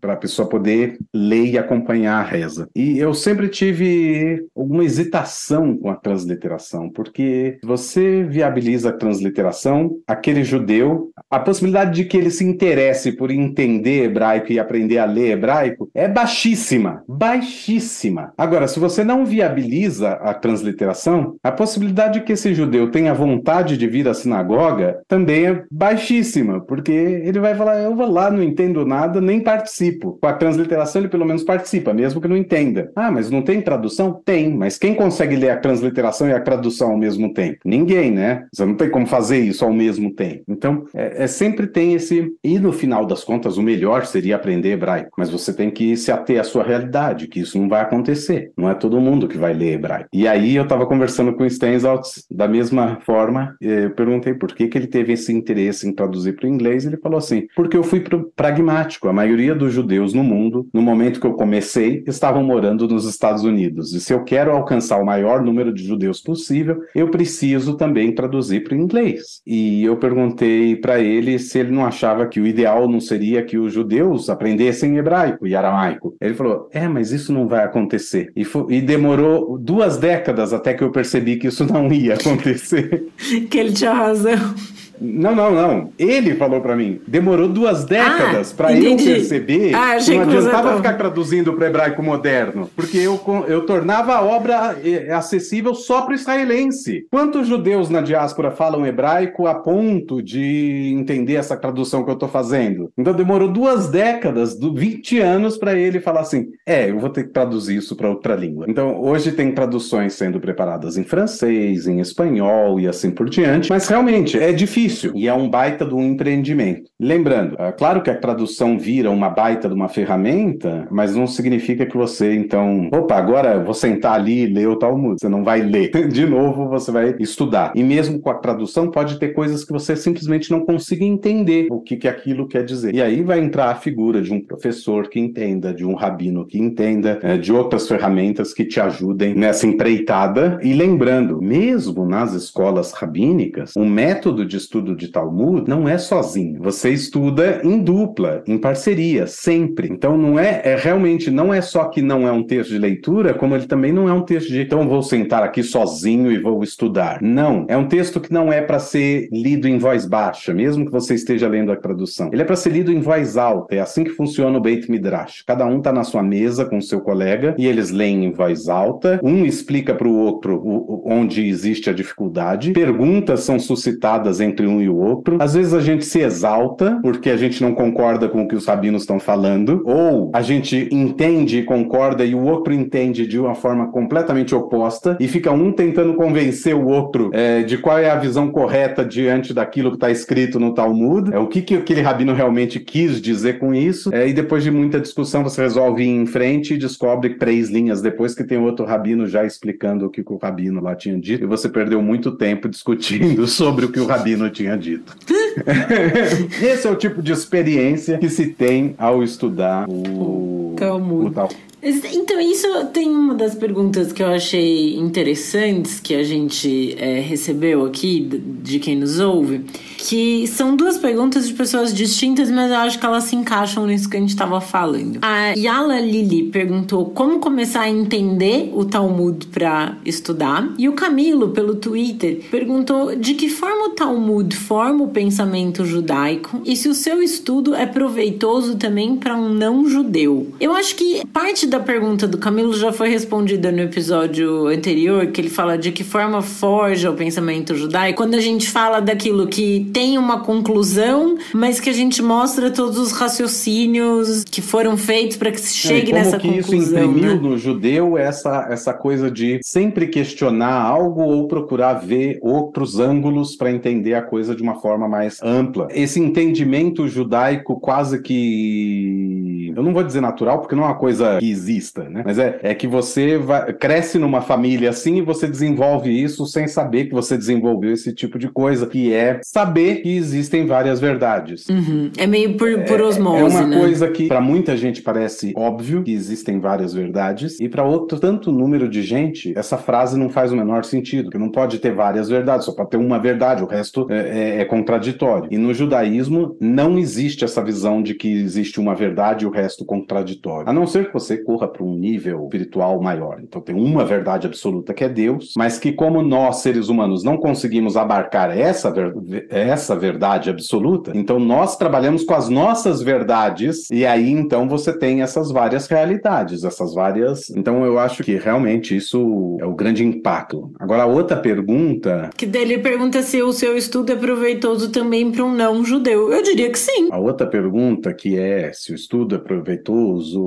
para a pessoa poder ler e acompanhar a reza. E eu sempre tive alguma hesitação com a transliteração, porque você viabiliza a transliteração, aquele judeu, a possibilidade de que ele se interesse por entender hebraico e aprender a ler hebraico é baixíssima, baixíssima. Agora, se você não viabiliza a transliteração, a possibilidade de que esse judeu tenha vontade de vir à sinagoga também é baixíssima, porque ele vai falar: eu vou lá, não entendo nada, nem participo. Com a transliteração, ele pelo menos participa, mesmo que não entenda. Ah, mas não tem tradução? Tem, mas quem consegue ler a transliteração e a tradução ao mesmo tempo? Ninguém, né? Você não tem como fazer isso ao mesmo tempo. Então, é, é sempre tem esse. E no final das contas, o melhor seria aprender hebraico, mas você tem que se ater à sua realidade, que isso não vai acontecer. Não é todo mundo que vai ler hebraico. E aí eu estava conversando com o Stenzaltz da mesma forma, eu perguntei por que, que ele teve esse interesse em traduzir para o inglês, ele falou assim: porque eu fui pragmático. A maioria dos judeus no mundo, no momento que eu comecei, estavam morando nos Estados Unidos. E se eu quero alcançar o maior número de judeus possível, eu preciso também traduzir para o inglês. E eu perguntei para ele se ele não achava que o ideal não seria que os judeus aprendessem hebraico e aramaico. Ele falou: é, mas isso não vai acontecer. E, e demorou duas décadas até que eu percebi que isso não ia acontecer. [laughs] que ele tinha razão. Não, não, não. Ele falou para mim. Demorou duas décadas ah, para eu perceber ah, que não adiantava que ficar traduzindo para hebraico moderno, porque eu, eu tornava a obra eh, acessível só para o israelense. Quantos judeus na diáspora falam hebraico a ponto de entender essa tradução que eu estou fazendo? Então demorou duas décadas, 20 anos, para ele falar assim: é, eu vou ter que traduzir isso para outra língua. Então hoje tem traduções sendo preparadas em francês, em espanhol e assim por diante, mas realmente é difícil difícil e é um baita de um empreendimento. Lembrando, é claro que a tradução vira uma baita de uma ferramenta, mas não significa que você, então, opa, agora vou sentar ali e ler o Talmud. Você não vai ler. [laughs] De novo, você vai estudar. E mesmo com a tradução, pode ter coisas que você simplesmente não consiga entender o que, que aquilo quer dizer. E aí vai entrar a figura de um professor que entenda, de um rabino que entenda, é, de outras ferramentas que te ajudem nessa empreitada. E lembrando, mesmo nas escolas rabínicas, o método de estudo de Talmud não é sozinho. Você estuda em dupla, em parceria, sempre. Então não é, é realmente não é só que não é um texto de leitura, como ele também não é um texto de então vou sentar aqui sozinho e vou estudar. Não, é um texto que não é para ser lido em voz baixa, mesmo que você esteja lendo a tradução. Ele é para ser lido em voz alta. É assim que funciona o Beit Midrash. Cada um está na sua mesa com seu colega e eles leem em voz alta. Um explica para o outro onde existe a dificuldade. Perguntas são suscitadas entre um e o outro. Às vezes a gente se exalta porque a gente não concorda com o que os rabinos estão falando, ou a gente entende e concorda e o outro entende de uma forma completamente oposta e fica um tentando convencer o outro é, de qual é a visão correta diante daquilo que está escrito no Talmud, é o que, que aquele rabino realmente quis dizer com isso, é, e depois de muita discussão você resolve ir em frente e descobre três linhas depois que tem outro rabino já explicando o que o rabino lá tinha dito, e você perdeu muito tempo discutindo [laughs] sobre o que o rabino tinha dito. [laughs] Esse é o tipo de experiência que se tem ao estudar o, o Talmud. O Talmud. Então, isso tem uma das perguntas que eu achei interessantes que a gente é, recebeu aqui de quem nos ouve, que são duas perguntas de pessoas distintas, mas eu acho que elas se encaixam nisso que a gente estava falando. A Yala Lili perguntou como começar a entender o Talmud para estudar, e o Camilo, pelo Twitter, perguntou de que forma o Talmud forma o pensamento judaico e se o seu estudo é proveitoso também para um não judeu. Eu acho que parte da pergunta do Camilo já foi respondida no episódio anterior, que ele fala de que forma forja o pensamento judaico. Quando a gente fala daquilo que tem uma conclusão, mas que a gente mostra todos os raciocínios que foram feitos para que se é, chegue é, nessa que conclusão. Isso imprimiu né? no judeu essa, essa coisa de sempre questionar algo ou procurar ver outros ângulos para entender a coisa de uma forma mais ampla. Esse entendimento judaico quase que. Eu não vou dizer natural, porque não é uma coisa que exista, né? Mas é, é que você vai, cresce numa família assim e você desenvolve isso sem saber que você desenvolveu esse tipo de coisa, que é saber que existem várias verdades. Uhum. É meio por, por osmose, É uma né? coisa que para muita gente parece óbvio que existem várias verdades e para outro tanto número de gente essa frase não faz o menor sentido, que não pode ter várias verdades, só pode ter uma verdade, o resto é, é, é contraditório. E no judaísmo não existe essa visão de que existe uma verdade e o resto contraditório. A não ser que você corra para um nível espiritual maior. Então tem uma verdade absoluta que é Deus, mas que como nós seres humanos não conseguimos abarcar essa, ver essa verdade absoluta, então nós trabalhamos com as nossas verdades e aí então você tem essas várias realidades, essas várias. Então eu acho que realmente isso é o grande impacto. Agora a outra pergunta que dele pergunta se o seu estudo é proveitoso também para um não judeu. Eu diria que sim. A outra pergunta que é se o estudo é proveitoso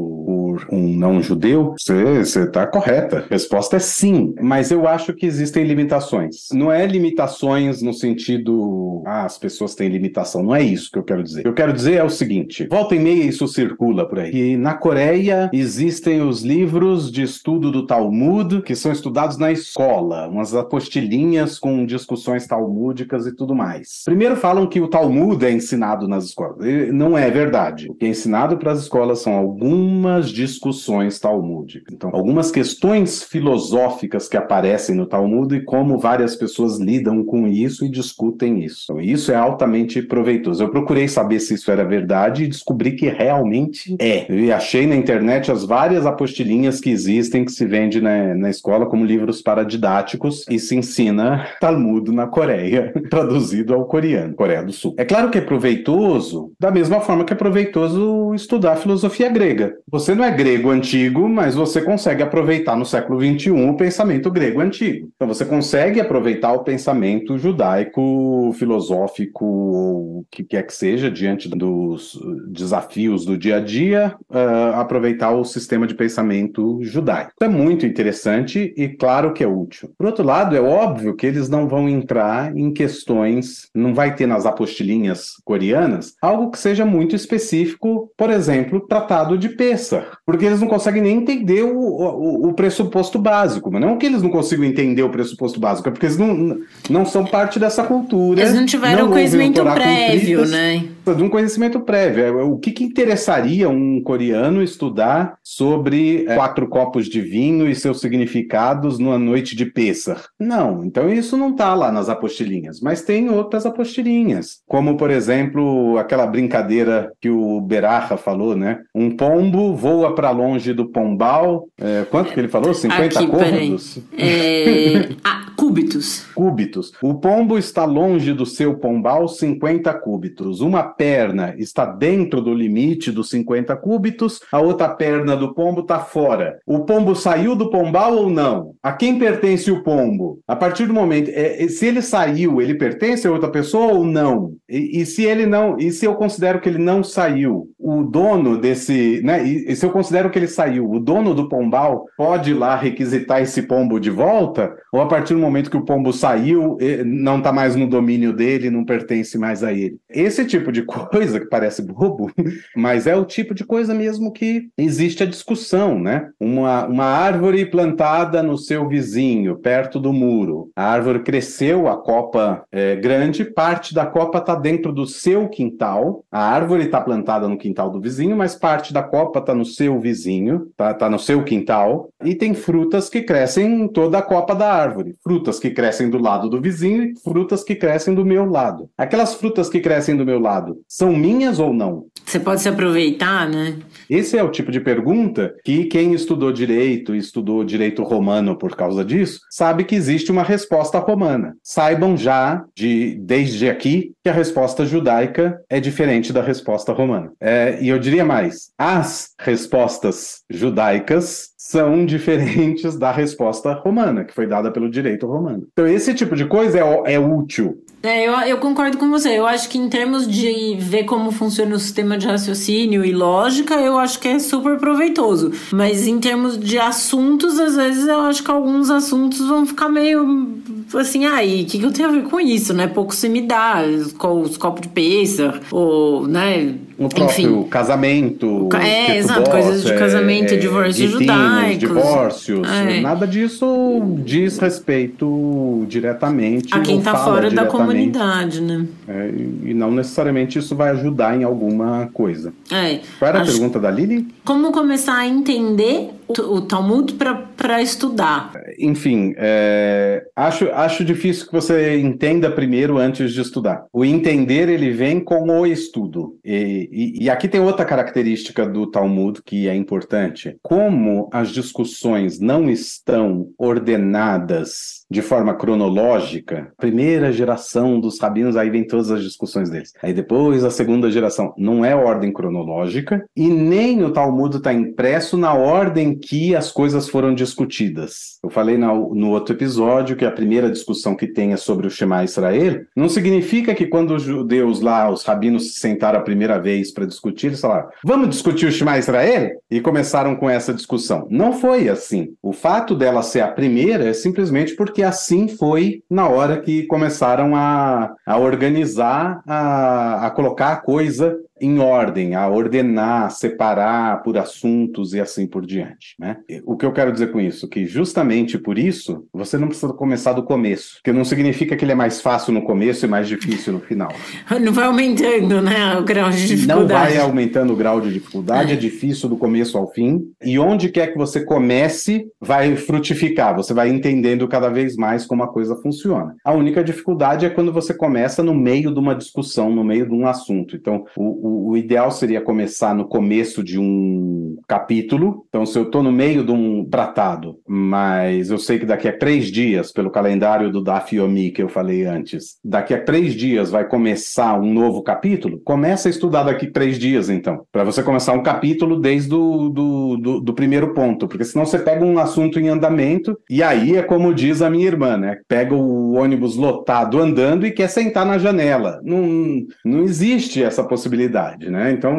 por um não judeu, você está correta. A resposta é sim, mas eu acho que existem limitações. Não é limitações no sentido, ah, as pessoas têm limitação. Não é isso que eu quero dizer. O que eu quero dizer é o seguinte: volta e meia isso circula por aí. E na Coreia existem os livros de estudo do Talmud que são estudados na escola, umas apostilinhas com discussões talmúdicas e tudo mais. Primeiro falam que o Talmud é ensinado nas escolas. Não é verdade. O que é ensinado para as escolas são algumas discussões talmúdicas. Então, algumas questões filosóficas que aparecem no Talmud e como várias pessoas lidam com isso e discutem isso. Então, isso é altamente proveitoso. Eu procurei saber se isso era verdade e descobri que realmente é. Eu achei na internet as várias apostilinhas que existem que se vende na, na escola como livros paradidáticos e se ensina Talmud na Coreia, [laughs] traduzido ao coreano, Coreia do Sul. É claro que é proveitoso da mesma forma que é proveitoso estudar filosofia grega. Você não é grego antigo, mas você consegue aproveitar no século XXI o pensamento grego antigo. Então você consegue aproveitar o pensamento judaico, filosófico, ou o que quer que seja, diante dos desafios do dia a dia, uh, aproveitar o sistema de pensamento judaico. É muito interessante e claro que é útil. Por outro lado, é óbvio que eles não vão entrar em questões, não vai ter nas apostilinhas coreanas algo que seja muito específico, por exemplo, tratado de Pessah, porque eles não conseguem nem entender o, o, o pressuposto básico, mas não que eles não consigam entender o pressuposto básico, é porque eles não, não são parte dessa cultura. Eles não tiveram não conhecimento prévio, né? De um conhecimento prévio. É, o que, que interessaria um coreano estudar sobre é, quatro copos de vinho e seus significados numa noite de Pessah? Não, então isso não está lá nas apostilinhas, mas tem outras apostilinhas, como por exemplo aquela brincadeira que o Beracha falou, né? Um pombo voa para longe do pombal. É, quanto que ele falou? 50 Aqui, côvados? É... [laughs] ah, cúbitos. Cúbitos. O pombo está longe do seu pombal 50 cúbitos. Uma perna está dentro do limite dos 50 cúbitos, a outra perna do pombo está fora. O pombo saiu do pombal ou não? A quem pertence o pombo? A partir do momento, é, se ele saiu, ele pertence a outra pessoa ou não? E, e se ele não, e se eu considero que ele não saiu, o dono desse, né? E, e se eu considero que ele saiu, o dono do pombal pode ir lá requisitar esse pombo de volta? Ou a partir do momento que o pombo saiu, não está mais no domínio dele, não pertence mais a ele? Esse tipo de coisa que parece bobo, [laughs] mas é o tipo de coisa mesmo que existe a discussão, né? Uma, uma árvore plantada no seu vizinho, perto do muro. A árvore cresceu, a copa é grande, parte da copa está dentro do seu quintal. A árvore está plantada no quintal do vizinho, mas parte da copa está no seu vizinho, está tá no seu quintal. E tem frutas que crescem em toda a copa da árvore. Frutas que crescem do lado do vizinho e frutas que crescem do meu lado. Aquelas frutas que crescem do meu lado são minhas ou não? Você pode se aproveitar, né? Esse é o tipo de pergunta que quem estudou direito, estudou direito romano por causa disso, sabe que existe uma resposta romana. Saibam já, de, desde aqui, que a resposta judaica é diferente da resposta romana. É, e eu diria mais: as respostas judaicas são [laughs] diferentes da resposta romana, que foi dada pelo direito romano. Então, esse tipo de coisa é, é útil. É, eu, eu concordo com você. Eu acho que em termos de ver como funciona o sistema de raciocínio e lógica, eu acho que é super proveitoso. Mas em termos de assuntos, às vezes eu acho que alguns assuntos vão ficar meio assim, aí, ah, o que, que eu tenho a ver com isso, né? Pouco se me dá, os copos de pêssego, ou, né? O próprio Enfim. casamento. É, exato, coisas de casamento, é, divórcio judaicos. divórcios. É. Nada disso diz respeito diretamente. A quem está fora da comunidade, né? É, e não necessariamente isso vai ajudar em alguma coisa. É. Qual era a pergunta da Lili? Como começar a entender o, Talmud para estudar? Enfim, é, acho, acho difícil que você entenda primeiro antes de estudar. O entender ele vem com o estudo. E, e, e aqui tem outra característica do Talmud que é importante. Como as discussões não estão ordenadas de forma cronológica, primeira geração dos rabinos, aí vem todas as discussões deles. Aí depois a segunda geração, não é ordem cronológica, e nem o Talmud está impresso na ordem que as coisas foram discutidas. Eu falei no, outro episódio que a primeira discussão que tem é sobre o Shema Israel, não significa que quando os judeus lá, os rabinos se sentaram a primeira vez para discutir, eles falaram, vamos discutir o Shema Israel? E começaram com essa discussão. Não foi assim. O fato dela ser a primeira é simplesmente porque assim foi na hora que começaram a, a organizar, a, a colocar a coisa em ordem, a ordenar, separar por assuntos e assim por diante. Né? O que eu quero dizer com isso? Que justamente por isso você não precisa começar do começo, porque não significa que ele é mais fácil no começo e mais difícil no final. [laughs] Não vai aumentando né, o grau de dificuldade. Não vai aumentando o grau de dificuldade, é. é difícil do começo ao fim, e onde quer que você comece, vai frutificar, você vai entendendo cada vez mais como a coisa funciona. A única dificuldade é quando você começa no meio de uma discussão, no meio de um assunto. Então, o, o, o, ideal seria começar no começo de um capítulo. Então, se eu estou no meio de um tratado, mas eu sei que daqui a três dias, pelo calendário do Daf Yomi que eu falei antes, daqui a três dias vai começar um novo capítulo, começa a estudar daqui três dias, então, para você começar um capítulo desde do, do, do, do primeiro ponto, porque senão você pega um assunto em andamento e aí é como diz a minha irmã, né? Pega o ônibus lotado andando e quer sentar na janela. Não, não existe essa possibilidade, né? Então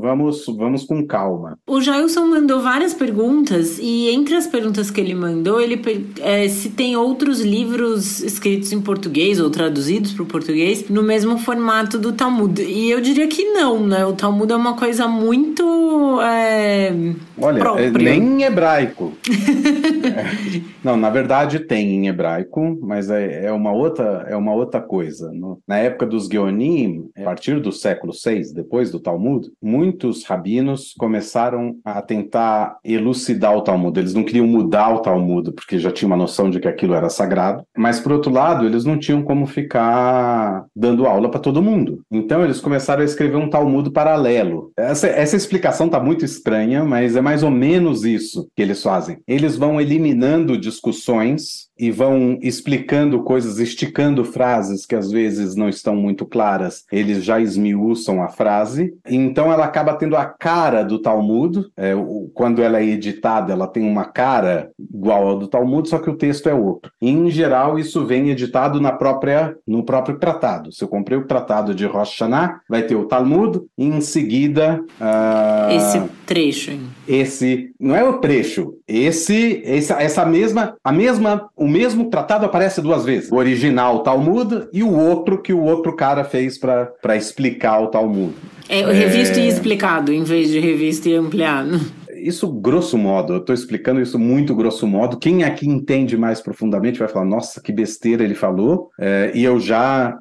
vamos, vamos com calma. O Jailson mandou várias perguntas e entre as perguntas que ele mandou, ele é, se tem outros livros escritos em português ou traduzidos para o português no mesmo formato do Talmud. E eu diria que não, né? O Talmud é uma coisa muito é, Olha, é, própria. nem em hebraico. é. [laughs] Não, na verdade tem em hebraico, mas é, é uma outra é uma outra coisa. Na época dos Geonim, a partir do século VI, depois do Talmud, muitos rabinos começaram a tentar elucidar o Talmud. Eles não queriam mudar o Talmud, porque já tinha uma noção de que aquilo era sagrado. Mas, por outro lado, eles não tinham como ficar dando aula para todo mundo. Então, eles começaram a escrever um Talmud paralelo. Essa, essa explicação está muito estranha, mas é mais ou menos isso que eles fazem. Eles vão eliminando discussões e vão explicando coisas, esticando frases que às vezes não estão muito claras, eles já esmiuçam a frase. Então ela acaba tendo a cara do Talmud. É, quando ela é editada, ela tem uma cara igual ao do Talmud, só que o texto é outro. E, em geral, isso vem editado na própria, no próprio tratado. Se eu comprei o tratado de Rosh Hashanah, vai ter o Talmud e em seguida. Uh, esse trecho. Hein? Esse. Não é o trecho. Esse, essa, essa mesma. A mesma o mesmo tratado aparece duas vezes. O original Talmud e o outro que o outro cara fez para explicar o Talmud. É, revisto é... e explicado, em vez de revisto e ampliado isso grosso modo, eu estou explicando isso muito grosso modo. Quem aqui entende mais profundamente vai falar, nossa, que besteira ele falou, é, e eu já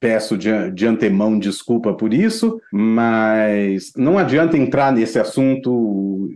peço de, de antemão desculpa por isso, mas não adianta entrar nesse assunto.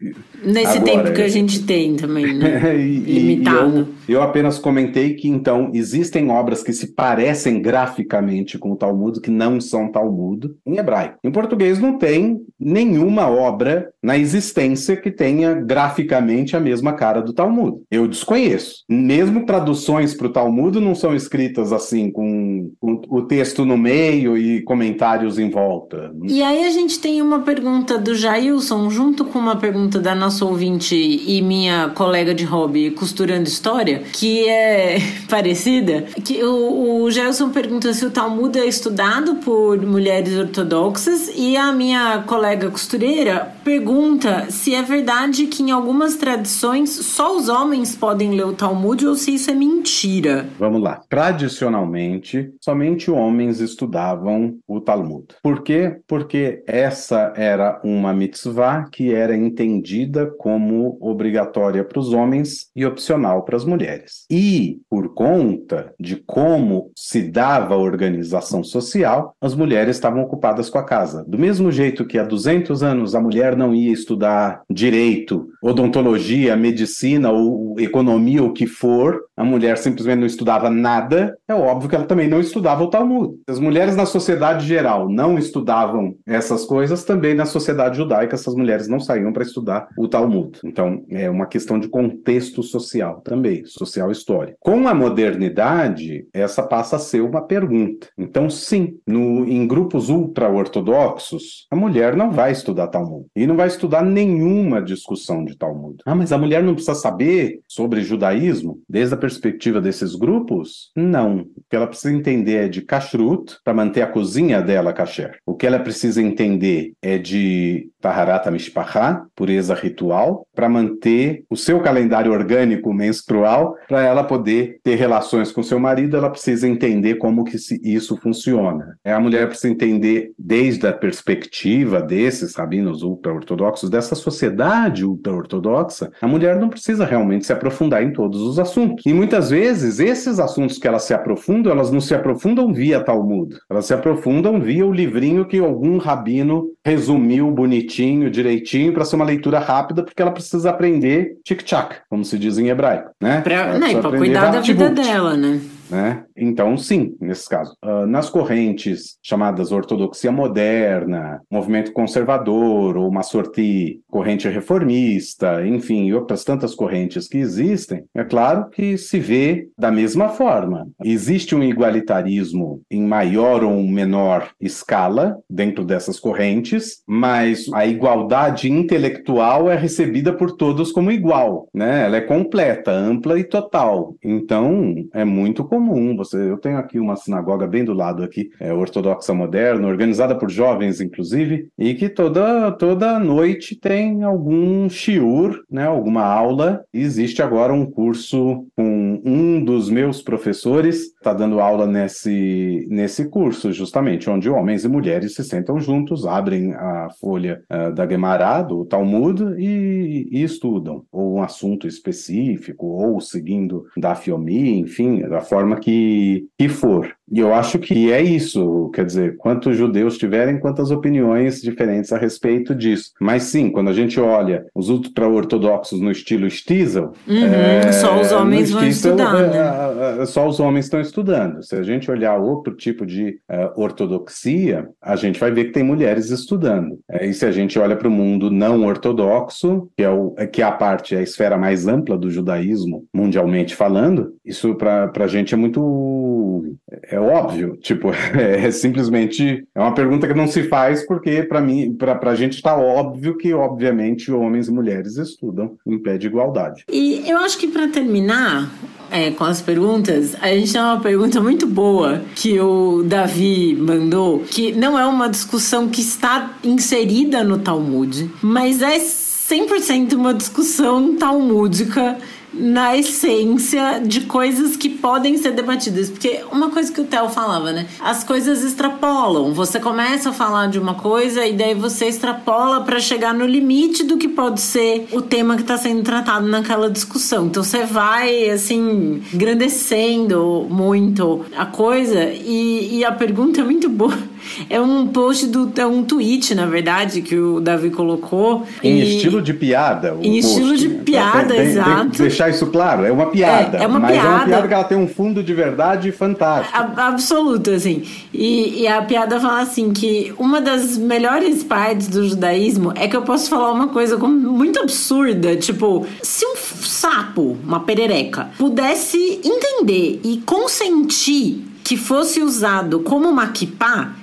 Nesse agora. tempo que a gente tem também, né? [laughs] e, Limitado. E eu, eu, apenas comentei que, então, existem obras que se parecem graficamente com o Talmud, que não são Talmud, em hebraico. Em português não tem nenhuma obra na existência que tenha graficamente a mesma cara do Talmud. Eu desconheço. Mesmo traduções para o Talmud não são escritas assim, com, o texto no meio e comentários em volta. E aí a gente tem uma pergunta do Jailson, junto com uma pergunta da nossa ouvinte e minha colega de hobby, Costurando História, que é [laughs] parecida. Que o, o Jailson pergunta se o Talmud é estudado por mulheres ortodoxas e a minha colega costureira pergunta se é verdade verdade que em algumas tradições só os homens podem ler o Talmud ou se isso é mentira. Vamos lá. Tradicionalmente, somente homens estudavam o Talmud. Por quê? Porque essa era uma mitzvah que era entendida como obrigatória para os homens e opcional para as mulheres. E, por conta de como se dava a organização social, as mulheres estavam ocupadas com a casa. Do mesmo jeito que há 200 anos a mulher não ia estudar de direito, odontologia, medicina ou economia, o que for, a mulher simplesmente não estudava nada, é óbvio que ela também não estudava o Talmud. As mulheres na sociedade geral não estudavam essas coisas, também na sociedade judaica essas mulheres não saíam para estudar o Talmud. Então, é uma questão de contexto social também, social histórico. Com a modernidade, essa passa a ser uma pergunta. Então, sim, no, em grupos ultra-ortodoxos, a mulher não vai estudar Talmud e não vai estudar nenhuma uma discussão de Talmud. Ah, mas a mulher não precisa saber sobre judaísmo desde a perspectiva desses grupos? Não. O que ela precisa entender é de kashrut para manter a cozinha dela kasher. O que ela precisa entender é de taharat mishpachá, pureza ritual, para manter o seu calendário orgânico menstrual, para ela poder ter relações com seu marido, ela precisa entender como que isso funciona. É, a mulher precisa entender desde a perspectiva desses rabinos ultra-ortodoxos, dessa sociedade sociedade ultra-ortodoxa, a mulher não precisa realmente se aprofundar em todos os assuntos. E muitas vezes, esses assuntos que elas se aprofundam, elas não se aprofundam via Talmud. Elas se aprofundam via o livrinho que algum rabino resumiu bonitinho, direitinho, para ser uma leitura rápida, porque ela precisa aprender tic-tac, como se diz em hebraico, né? Pra, né, pra cuidar da vida dela, né? Né? Então, sim, nesse caso. Uh, nas correntes chamadas ortodoxia moderna, movimento conservador ou uma sorte corrente reformista, enfim, e outras tantas correntes que existem, é claro que se vê da mesma forma. Existe um igualitarismo em maior ou menor escala dentro dessas correntes, mas a igualdade intelectual é recebida por todos como igual, né? Ela é completa, ampla e total. Então, é muito comum. Você, eu tenho aqui uma sinagoga bem do lado aqui, é ortodoxa moderna, organizada por jovens, inclusive, e que toda toda noite tem algum shiur, né? Alguma aula. E existe agora um curso com um dos meus professores está dando aula nesse nesse curso, justamente, onde homens e mulheres se sentam juntos, abrem a folha uh, da Gemara, do Talmud, e, e, estudam, ou um assunto específico, ou seguindo da Fiomi, enfim, da forma que, que for. E eu acho que é isso, quer dizer, quantos judeus tiverem, quantas opiniões diferentes a respeito disso. Mas sim, quando a gente olha os ultra-ortodoxos no estilo Stiesel... Uhum, é, só os homens vão estudar, né? É, é, só os homens estão estudando. Se a gente olhar outro tipo de uh, ortodoxia, a gente vai ver que tem mulheres estudando. É, e se a gente olha para o mundo não ortodoxo, que é, o, que é a parte, a esfera mais ampla do judaísmo, mundialmente falando, isso para a gente é muito é óbvio, tipo, [laughs] é, simplesmente é uma pergunta que não se faz porque para mim, para a gente está óbvio que obviamente homens e mulheres estudam em pé de igualdade. E eu acho que para terminar é, com as perguntas, a gente tem uma pergunta muito boa que o Davi mandou, que não é uma discussão que está inserida no Talmud, mas é 100% uma discussão talmúdica na essência de coisas que podem ser debatidas. Porque uma coisa que o Theo falava, né? As coisas extrapolam. Você começa a falar de uma coisa e daí você extrapola para chegar no limite do que pode ser o tema que está sendo tratado naquela discussão. Então você vai, assim, engrandecendo muito a coisa e, e a pergunta é muito boa [laughs] é um post do. É um tweet, na verdade, que o Davi colocou. Em e... estilo de piada. Em post. estilo de piada, tem, tem, exato. Tem que deixar isso claro. É uma piada. É, é uma mas piada. é uma piada que ela tem um fundo de verdade fantástico. A, absoluto, assim. E, e a piada fala assim: que uma das melhores partes do judaísmo é que eu posso falar uma coisa muito absurda. Tipo, se um sapo, uma perereca, pudesse entender e consentir que fosse usado como uma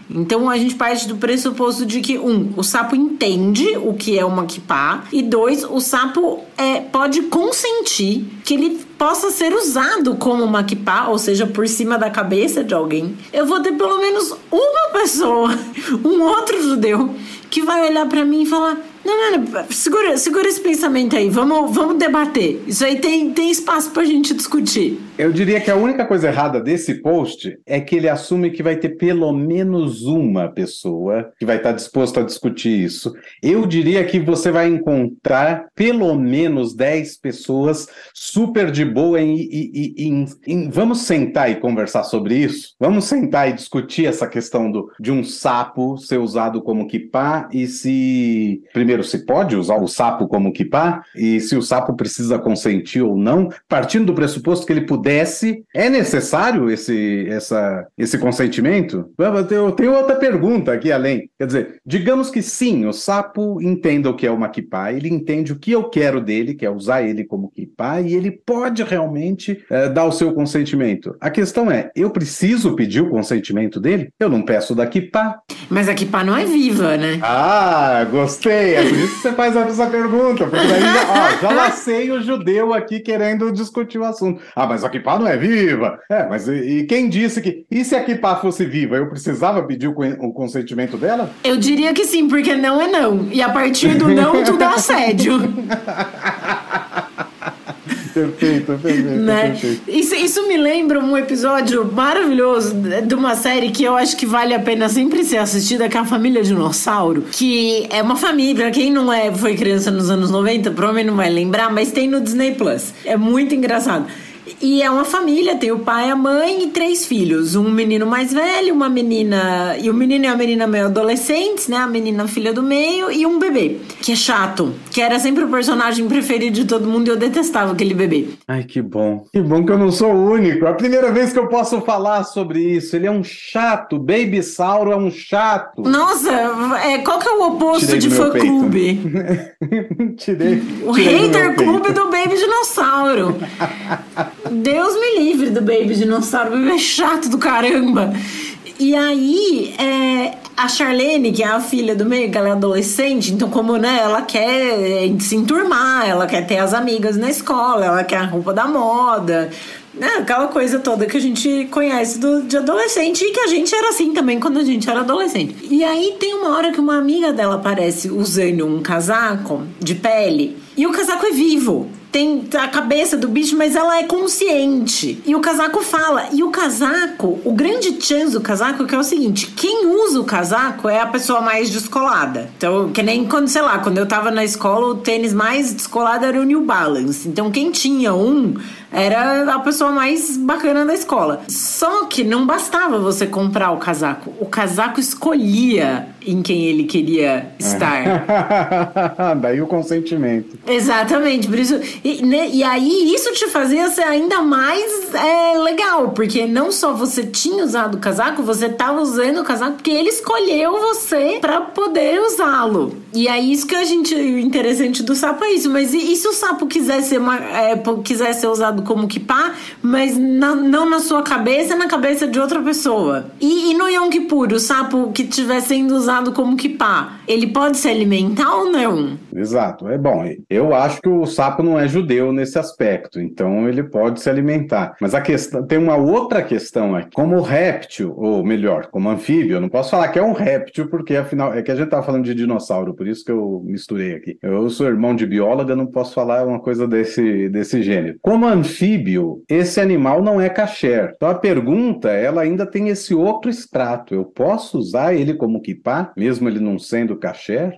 então a gente parte do pressuposto de que, um, o sapo entende o que é uma kipá, e dois, o sapo é, pode consentir que ele possa ser usado como uma ou seja, por cima da cabeça de alguém. Eu vou ter pelo menos uma pessoa, [laughs] um outro judeu, que vai olhar para mim e falar: não, não, não, segura, segura esse pensamento aí, vamos, vamos debater. Isso aí tem, tem espaço pra gente discutir. Eu diria que a única coisa errada desse post é que ele assume que vai ter pelo menos uma pessoa que vai estar disposto a discutir isso. Eu diria que você vai encontrar pelo menos 10 pessoas super de boa em, em, em, em, Vamos sentar e conversar sobre isso? Vamos sentar e discutir essa questão do, de um sapo ser usado como kipá e se. Primeiro, primeiro, se pode usar o sapo como kipá e se o sapo precisa consentir ou não, partindo do pressuposto que ele pudesse, é necessário esse, essa, esse consentimento? Eu tenho outra pergunta aqui além. Quer dizer, digamos que sim, o sapo entenda o que é uma kipá, ele entende o que eu quero dele, que é usar ele como kipá, e ele pode realmente é, dar o seu consentimento. A questão é, eu preciso pedir o consentimento dele? Eu não peço da kipá. Mas a kipá não é viva, né? Ah, gostei! É por isso que você faz essa pergunta, porque daí já, ó, já lacei o judeu aqui querendo discutir o assunto. Ah, mas a Kipá não é viva. É, mas e, e quem disse que. E se a Kipá fosse viva, eu precisava pedir o, o, consentimento dela? Eu diria que sim, porque não é não. E a partir do não, tudo é assédio. [laughs] Perfeito, perfeito, [laughs] né? perfeito. Isso, isso me lembra um episódio maravilhoso de uma série que eu acho que vale a pena sempre ser assistida, que é a Família Dinossauro. Que é uma família, quem não é, foi criança nos anos 90, provavelmente não vai lembrar, mas tem no Disney Plus. É muito engraçado E é uma família, tem o pai, a mãe e três filhos. Um menino mais velho, uma menina. E o menino e a menina meio adolescentes, né? A menina filha do meio e um bebê. Que é chato. Que era sempre o personagem preferido de todo mundo e eu detestava aquele bebê. Ai, que bom. Que bom que eu não sou o único. É a primeira vez que eu posso falar sobre isso. Ele é um chato. Baby Sauro é um chato. Nossa, é, qual que é o oposto Tirei de fã-clube? [laughs] tirei. O hater clube do Baby Dinossauro. [laughs] Deus me livre do Baby Dinossauro, o bebê é chato do caramba. E aí, é, a Charlene, que é a filha do meio, ela é adolescente, então como, né, ela quer se enturmar, ela quer ter as amigas na escola, ela quer a roupa da moda, né, aquela coisa toda que a gente conhece do, de adolescente e que a gente era assim também quando a gente era adolescente. E aí tem uma hora que uma amiga dela aparece usando um casaco de pele e o casaco é vivo tem a cabeça do bicho, mas ela é consciente. E o casaco fala. E o casaco, o grande chance do casaco é é o seguinte: quem usa o casaco é a pessoa mais descolada. Então, que nem quando, sei lá, quando eu tava na escola, o tênis mais descolado era o New Balance. Então, quem tinha um era a pessoa mais bacana da escola. Só que não bastava você comprar o casaco. O casaco escolhia em quem ele queria estar. [laughs] Daí o consentimento. Exatamente, por isso. E, né, e aí isso te fazia ser ainda mais é, legal, porque não só você tinha usado o casaco, você estava usando o casaco porque ele escolheu você para poder usá-lo. E aí isso que a gente o interessante do sapo é isso. Mas e, e se o sapo quiser ser uma, é, quiser usado como kipá, mas na, não na sua cabeça, na cabeça de outra pessoa? E, e no Yom Kippur, o sapo que estiver sendo usado como kipá, ele pode se alimentar ou não? Exato. É bom. Eu acho que o sapo não é judeu nesse aspecto, então ele pode se alimentar. Mas a questão tem uma outra questão aqui. Como réptil, ou melhor, como anfíbio, eu não posso falar que é um réptil, porque afinal é que a gente estava falando de dinossauro, por isso que eu misturei aqui. Eu sou irmão de bióloga, não posso falar uma coisa desse, desse gênero. Como anfíbio, esse animal não é kasher. Então a pergunta, ela ainda tem esse outro extrato. Eu posso usar ele como kipá, mesmo ele não sendo kasher?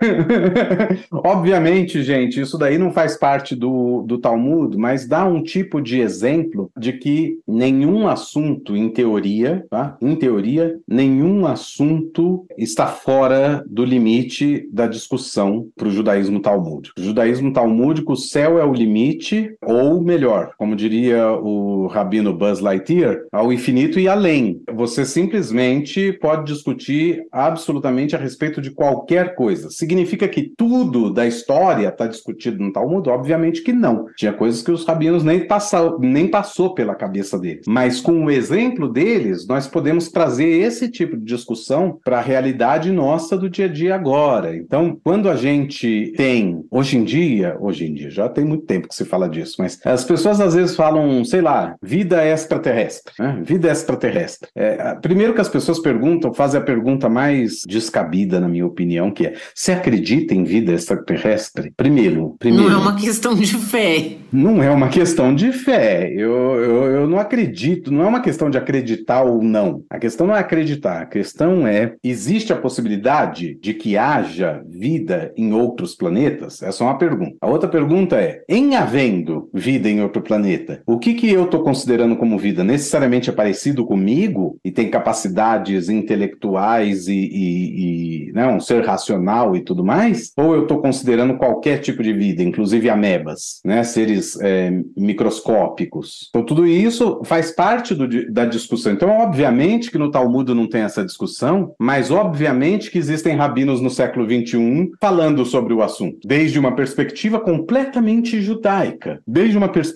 [laughs] Obviamente, gente, isso daí não faz parte parte do, do Talmud, mas dá um tipo de exemplo de que nenhum assunto, em teoria, tá? em teoria, nenhum assunto está fora do limite da discussão para o judaísmo talmúdico. O judaísmo talmúdico, o céu é o limite, ou melhor, como diria o rabino Buzz Lightyear, ao infinito e além. Você simplesmente pode discutir absolutamente a respeito de qualquer coisa. Significa que tudo da história está discutido no Talmud? Obviamente que não. Tinha coisas que os rabinos nem, passou, nem passou pela cabeça deles. Mas com o exemplo deles, nós podemos trazer esse tipo de discussão para a realidade nossa do dia a dia agora. Então, quando a gente tem, hoje em dia, hoje em dia, já tem muito tempo que se fala disso, mas as pessoas às vezes falam, sei lá, vida extraterrestre, né? Vida extraterrestre. É, primeiro que as pessoas perguntam, fazem a pergunta mais descabida, na minha opinião, que é: você acredita em vida extraterrestre? Primeiro, primeiro. Não é uma questão questão de fé. Não é uma questão de fé. Eu, eu, eu não acredito, não é uma questão de acreditar ou não. A questão não é acreditar, a questão é: existe a possibilidade de que haja vida em outros planetas? Essa é uma pergunta. A outra pergunta é: em havendo vida em outro planeta, o que, que eu estou considerando como vida? Necessariamente é parecido comigo e tem capacidades intelectuais e, e, e né, um ser racional e tudo mais? Ou eu estou considerando qualquer tipo de vida, inclusive amebas, né, seres é, microscópicos. Então, tudo isso faz parte do, da discussão. Então, obviamente que no Talmud não tem essa discussão, mas obviamente que existem rabinos no século XXI falando sobre o assunto, desde uma perspectiva completamente judaica, desde uma perspectiva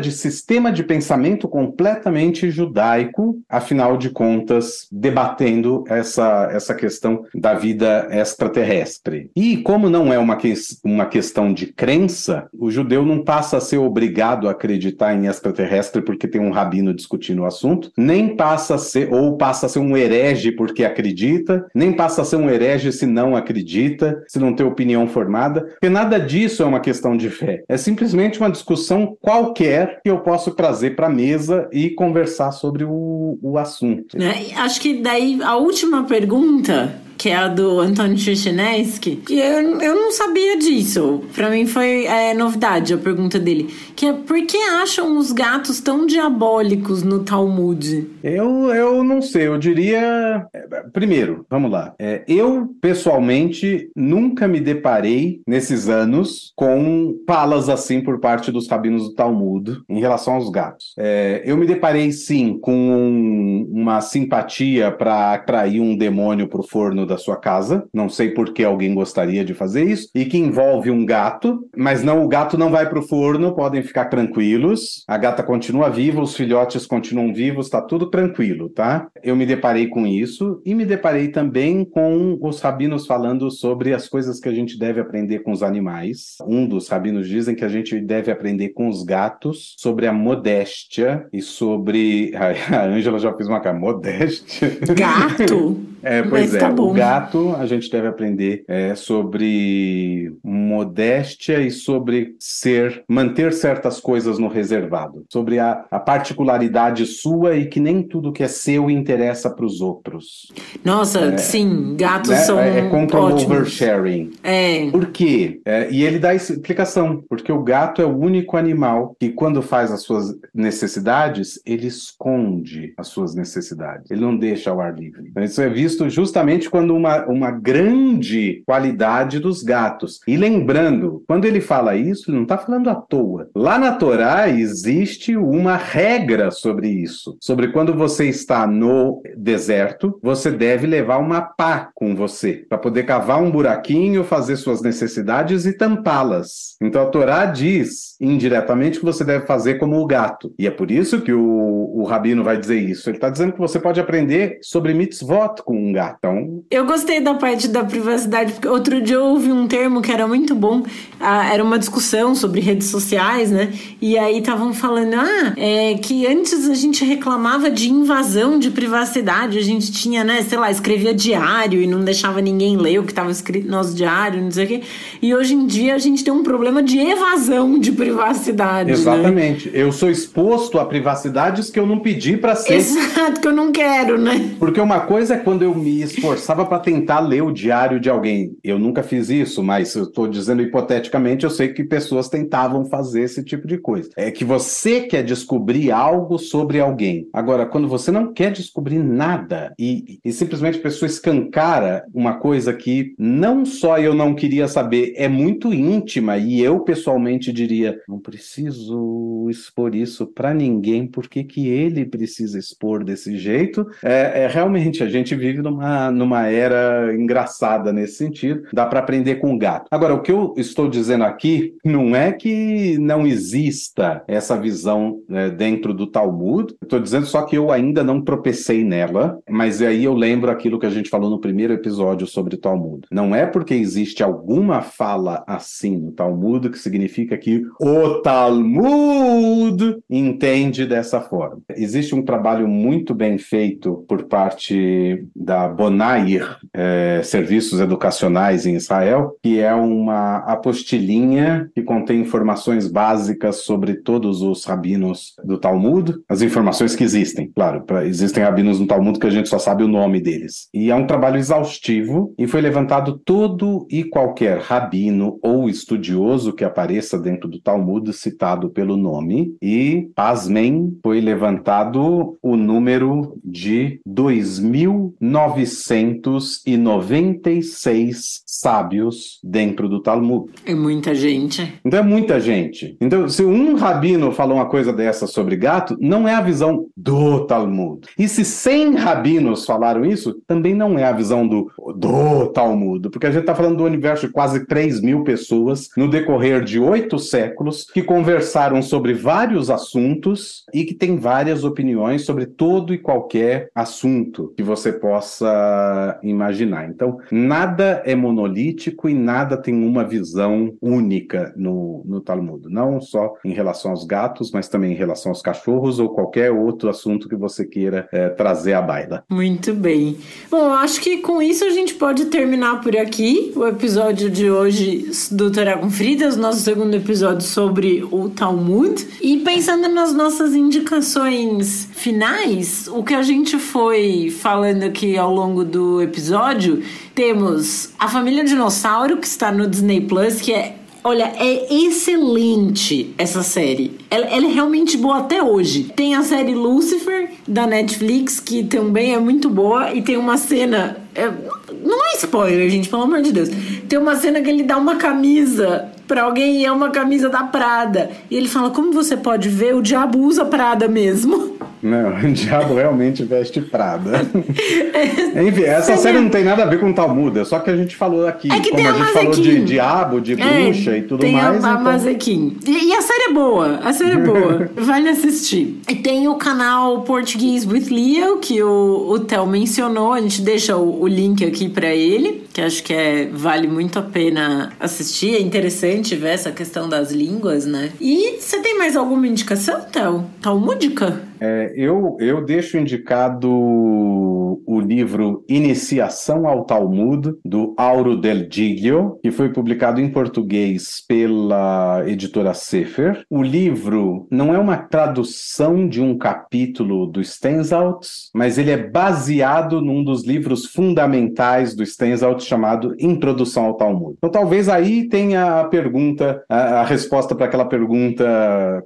de sistema de pensamento completamente judaico, afinal de contas, debatendo essa, essa questão da vida extraterrestre. E como não é uma, que, uma questão de crença, o judeu não passa a ser obrigado a acreditar em extraterrestre porque tem um rabino discutindo o assunto, nem passa a ser, ou passa a ser um herege porque acredita, nem passa a ser um herege se não acredita, se não tem opinião formada, porque nada disso é uma questão de fé. É simplesmente uma discussão qualquer que eu posso trazer para a mesa e conversar sobre o, o assunto. É, acho que daí a última pergunta que é a do Antônio Chuchinesky, que eu, eu não sabia disso. Para mim foi é, novidade a pergunta dele. Que é por que acham os gatos tão diabólicos no Talmud? Eu, eu não sei, eu diria. Primeiro, vamos lá. É, eu, pessoalmente, nunca me deparei nesses anos com falas assim por parte dos rabinos do Talmud em relação aos gatos. É, eu me deparei sim com um, uma simpatia para atrair um demônio para o da sua casa. Não sei por que alguém gostaria de fazer isso. E que envolve um gato, mas não o gato não vai para o forno, podem ficar tranquilos. A gata continua viva, os filhotes continuam vivos, está tudo tranquilo, tá? Eu me deparei com isso e me deparei também com os rabinos falando sobre as coisas que a gente deve aprender com os animais. Um dos rabinos dizem que a gente deve aprender com os gatos sobre a modéstia e sobre. [laughs] A Ângela já fez uma cara, modéstia. Gato? É, pois Mas é. Tá o gato, a gente deve aprender é, sobre modéstia e sobre ser, manter certas coisas no reservado, sobre a, a particularidade sua e que nem tudo que é seu interessa para os outros. Nossa, é, sim, gatos né? são é, é contra o oversharing. É. Por quê? É, e ele dá explicação, porque o gato é o único animal que quando faz as suas necessidades, ele esconde as suas necessidades. Ele não deixa ao ar livre. Então, isso é visto visto justamente quando uma, uma grande qualidade dos gatos. E lembrando, quando ele fala isso, ele não está falando à toa. Lá na Torá existe uma regra sobre isso, sobre quando você está no deserto, você deve levar uma pá com você para poder cavar um buraquinho, fazer suas necessidades e tampá-las. Então a Torá diz indiretamente que você deve fazer como o gato. E é por isso que o, o rabino vai dizer isso. Ele está dizendo que você pode aprender sobre mitzvot com um gatão. Eu gostei da parte da privacidade, porque outro dia eu ouvi um termo que era muito bom. Ah, era uma discussão sobre redes sociais, né? E aí estavam falando, ah, é que antes a gente reclamava de invasão de privacidade. A gente tinha, né, sei lá, escrevia diário e não deixava ninguém ler o que estava escrito no nosso diário, não sei o quê. E hoje em dia a gente tem um problema de evasão de privacidade. Né? Exatamente. Né? Eu sou exposto a privacidades que eu não pedi para ser. Exato, que eu não quero, né? Porque uma coisa é quando eu me esforçava para tentar ler o diário de alguém. Eu nunca fiz isso, mas eu estou dizendo hipoteticamente, eu sei que pessoas tentavam fazer esse tipo de coisa. É que você quer descobrir algo sobre alguém. Agora, quando você não quer descobrir nada e, e simplesmente a pessoa escancara uma coisa que não só eu não queria saber, é muito íntima e eu pessoalmente diria, não preciso expor isso para ninguém, por que que ele precisa expor desse jeito? É, é realmente a gente vive numa, numa era engraçada nesse sentido. Dá para aprender com o gato. Agora, o que eu estou dizendo aqui não é que não exista essa visão né, dentro do Talmud. Estou dizendo só que eu ainda não tropecei nela, mas aí eu lembro aquilo que a gente falou no primeiro episódio sobre Talmud. Não é porque existe alguma fala assim no Talmud que significa que o Talmud entende dessa forma. Existe um trabalho muito bem feito por parte da É, Serviços Educacionais em Israel, que é uma apostilinha que contém informações básicas sobre todos os rabinos do Talmud, as informações que existem, claro, pra, existem rabinos no Talmud que a gente só sabe o nome deles. E é um trabalho exaustivo e foi levantado todo e qualquer rabino ou estudioso que apareça dentro do Talmud citado pelo nome e, pasmem, foi levantado o número de 2.900 996 sábios dentro do Talmud. É muita gente. Então é muita gente. Então, se um rabino falou uma coisa dessa sobre gato, não é a visão do Talmud. E se 100 rabinos falaram isso, também não é a visão do, do Talmud. Porque a gente está falando do universo de quase 3 mil pessoas no decorrer de oito séculos que conversaram sobre vários assuntos e que têm várias opiniões sobre todo e qualquer assunto que você possa imaginar. Então, nada é monolítico e nada tem uma visão única no, no Talmud. Não só em relação aos gatos, mas também em relação aos cachorros ou qualquer outro assunto que você queira é, trazer à baila. Muito bem. Bom, acho que com isso a gente pode terminar por aqui o episódio de hoje do Torá com nosso segundo episódio sobre o Talmud. E pensando nas nossas indicações finais, o que a gente foi falando aqui ao longo do episódio, temos A Família Dinossauro, que está no Disney Plus, que é Olha, é excelente essa série. Ela, ela, é realmente boa até hoje. Tem a série Lucifer da Netflix, que também é muito boa, e tem uma cena. É, não é spoiler, gente, pelo amor de Deus. Tem uma cena que ele dá uma camisa para alguém e é uma camisa da Prada. E ele fala: Como você pode ver, o diabo usa Prada mesmo. [laughs] Não, [laughs] o diabo realmente veste Prada. [laughs] Enfim, essa série não tem nada a ver com Talmud, é só que a gente falou aqui. É que como tem a, gente falou de diabo, de é, bruxa é, e tudo tem mais. Tem a, então... E, e, a série é boa, a série é boa. [laughs] vale assistir. E tem o canal Português with Leo, que o, o Theo mencionou. A gente deixa o, o link aqui para ele, que acho que é, vale muito a pena assistir. É interessante ver essa questão das línguas, né? E você tem mais alguma indicação, Theo? Talmúdica? É, eu, eu deixo indicado o livro Iniciação ao Talmud, do Auro del Giglio, que foi publicado em português pela editora Sefer. O livro não é uma tradução de um capítulo do Stenzalt, mas ele é baseado num dos livros fundamentais do Stenzalt chamado Introdução ao Talmud. Então talvez aí tenha a pergunta, a, a resposta para aquela pergunta,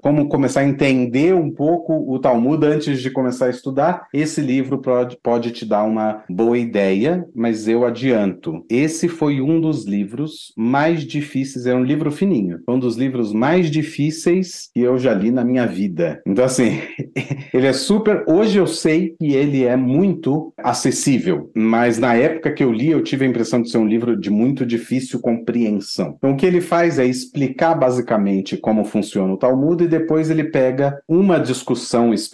como começar a entender um pouco o Talmud Talmud antes de começar a estudar, esse livro pode, pode te dar uma boa ideia, mas eu adianto. Esse foi um dos livros mais difíceis, é um livro fininho, um dos livros mais difíceis que eu já li na minha vida. Então, assim, [laughs] ele é super. Hoje eu sei que ele é muito acessível, mas na época que eu li, eu tive a impressão de ser um livro de muito difícil compreensão. Então, o que ele faz é explicar basicamente como funciona o Talmud e depois ele pega uma discussão específica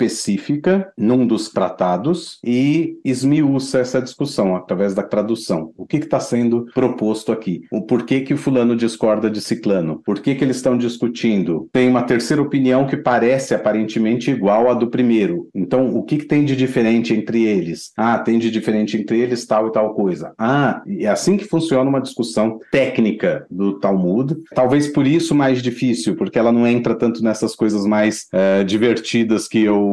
num dos tratados e esmiuça essa discussão através da tradução. O que está sendo proposto aqui? O porquê que o fulano discorda de ciclano? Por que, que eles estão discutindo? Tem uma terceira opinião que parece aparentemente igual à do primeiro. Então, o que, que tem de diferente entre eles? Ah, tem de diferente entre eles tal e tal coisa. Ah, é assim que funciona uma discussão técnica do Talmud. Talvez por isso mais difícil, porque ela não entra tanto nessas coisas mais uh, divertidas que eu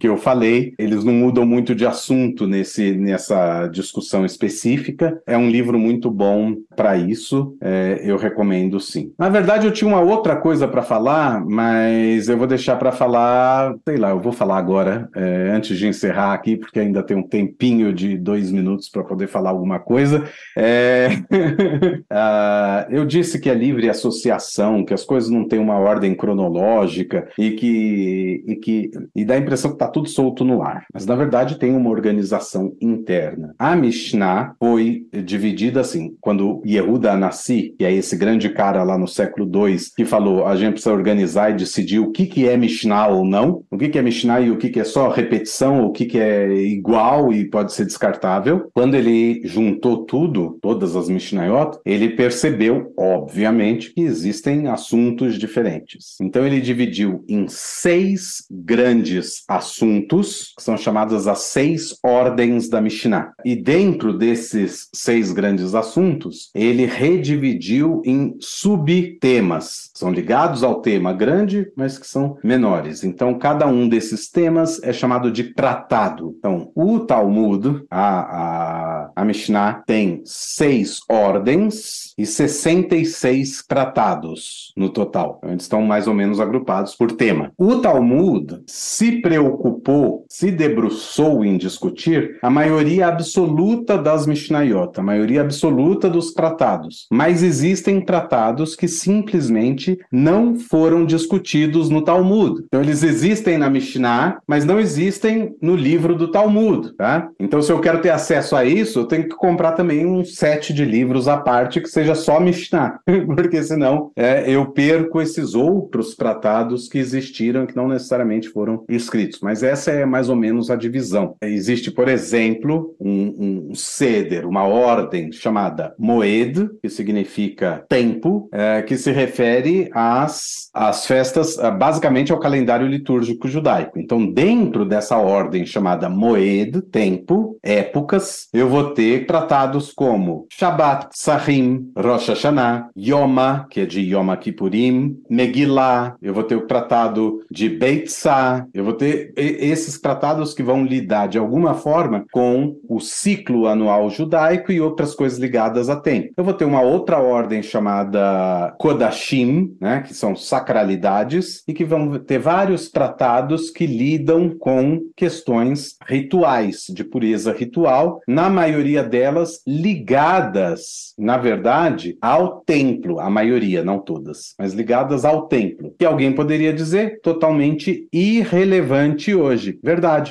que eu falei, eles não mudam muito de assunto nesse, nessa discussão específica. É um livro muito bom para isso, é, eu recomendo sim. Na verdade, eu tinha uma outra coisa para falar, mas eu vou deixar para falar, sei lá, eu vou falar agora, é, antes de encerrar aqui, porque ainda tem um tempinho de dois minutos para poder falar alguma coisa. É... uh, [laughs] eu disse que é livre associação, que as coisas não têm uma ordem cronológica e que, e que e dá a impressão que está tudo solto no ar. Mas, na verdade, tem uma organização interna. A Mishnah foi dividida assim, quando Yehuda Anassi, que é esse grande cara lá no século II, que falou, a gente precisa organizar e decidir o que, que é Mishnah ou não, o que, que é Mishnah e o que, que é só repetição, o que, que é igual e pode ser descartável. Quando ele juntou tudo, todas as Mishnayot, ele percebeu, obviamente, que existem assuntos diferentes. Então ele dividiu em seis grandes grandes assuntos, que são chamadas as seis ordens da Mishnah. E dentro desses seis grandes assuntos, ele redividiu em subtemas. São ligados ao tema grande, mas que são menores. Então, cada um desses temas é chamado de tratado. Então, o Talmud, a, a, a Mishnah, tem seis ordens e 66 tratados no total. Então, eles estão mais ou menos agrupados por tema. O Talmud se preocupou, se debruçou em discutir a maioria absoluta das Mishnayot, a maioria absoluta dos tratados. Mas existem tratados que simplesmente não foram discutidos no Talmud. Então eles existem na Mishnah, mas não existem no livro do Talmud, tá? Então se eu quero ter acesso a isso, eu tenho que comprar também um set de livros à parte que seja só Mishnah, [laughs] porque senão é, eu perco esses outros tratados que existiram que não necessariamente foram escritos, mas essa é mais ou menos a divisão. Existe, por exemplo, um, um ceder, uma ordem chamada Moed, que significa tempo, é, que se refere às, às festas, é, basicamente ao calendário litúrgico judaico. Então, dentro dessa ordem chamada Moed, tempo, épocas, eu vou ter tratados como Shabbat, Sahim, Rosh Hashanah, Yoma, que é de Yom Kippurim, Megillah, eu vou ter o tratado de Beitzah, eu Eu vou ter esses tratados que vão lidar de alguma forma com o ciclo anual judaico e outras coisas ligadas a tempo. Eu vou ter uma outra ordem chamada Kodashim, né, que são sacralidades, e que vão ter vários tratados que lidam com questões rituais, de pureza ritual, na maioria delas ligadas, na verdade, ao templo, a maioria, não todas, mas ligadas ao templo, que alguém poderia dizer totalmente irrelevante hoje.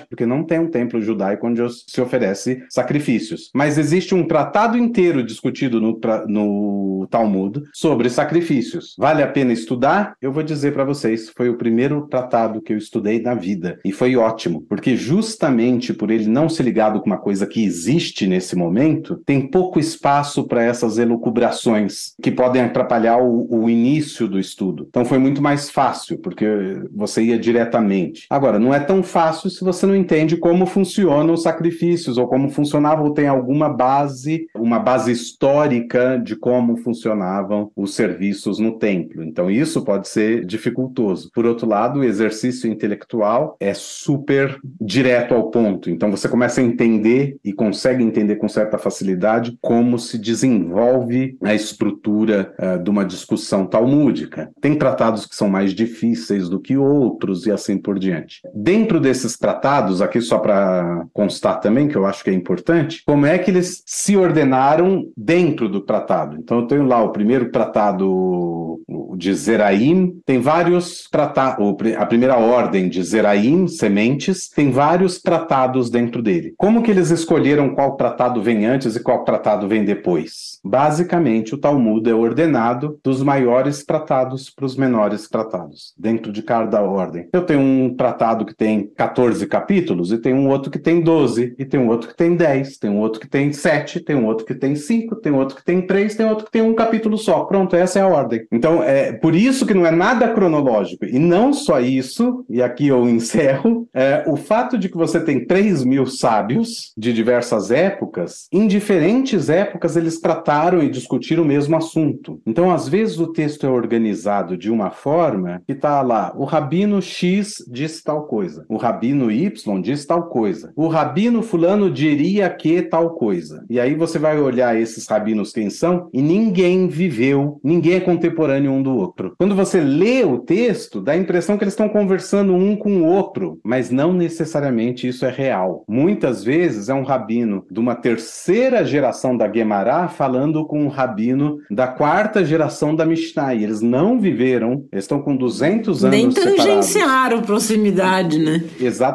Porque não tem um templo judaico onde se oferece sacrifícios. Mas existe um tratado inteiro discutido no, no Talmud sobre sacrifícios. Vale a pena estudar? Eu vou dizer para vocês, foi o primeiro tratado que eu estudei na vida e foi ótimo, porque justamente por ele não ser ligado com uma coisa que existe nesse momento, tem pouco espaço para essas elucubrações que podem atrapalhar o, o início do estudo. Então foi muito mais fácil, porque você ia diretamente. Agora, não é tão fácil se você não entende como funcionam os sacrifícios ou como funcionavam ou tem alguma base, uma base histórica de como funcionavam os serviços no templo. Então isso pode ser dificultoso. Por outro lado, o exercício intelectual é super direto ao ponto. Então você começa a entender e consegue entender com certa facilidade como se desenvolve a estrutura uh, de uma discussão talmúdica. Tem tratados que são mais difíceis do que outros e assim por diante. Dentro desses tratados, aqui só para constar também, que eu acho que é importante, como é que eles se ordenaram dentro do tratado. Então eu tenho lá o primeiro tratado de Zeraim, tem vários tratados, a primeira ordem de Zeraim, sementes, tem vários tratados dentro dele. Como que eles escolheram qual tratado vem antes e qual tratado vem depois? Basicamente, o Talmud é ordenado dos maiores tratados para os menores tratados, dentro de cada ordem. Eu tenho um tratado que tem 14 capítulos, e tem um outro que tem 12, e tem um outro que tem 10, tem um outro que tem 7, tem um outro que tem 5, tem outro que tem 3, tem outro que tem um capítulo só. Pronto, essa é a ordem. Então, é por isso que não é nada cronológico. E não só isso, e aqui eu encerro, é, o fato de que você tem 3 mil sábios de diversas épocas, em diferentes épocas eles trataram e discutiram o mesmo assunto. Então, às vezes, o texto é organizado de uma forma que está lá, o rabino X disse tal coisa, o rabino Y disse tal coisa, o rabino fulano diria que tal coisa. E aí você vai olhar esses rabinos quem são e ninguém viveu, ninguém é contemporâneo um do outro. Quando você lê o texto, dá a impressão que eles estão conversando um com o outro, mas não necessariamente isso é real. Muitas vezes é um rabino de uma terceira geração da Guemará falando com um rabino da quarta geração da Mishnah. E eles não viveram, eles estão com 200 anos Nem tangenciaram proximidade, né? Exatamente.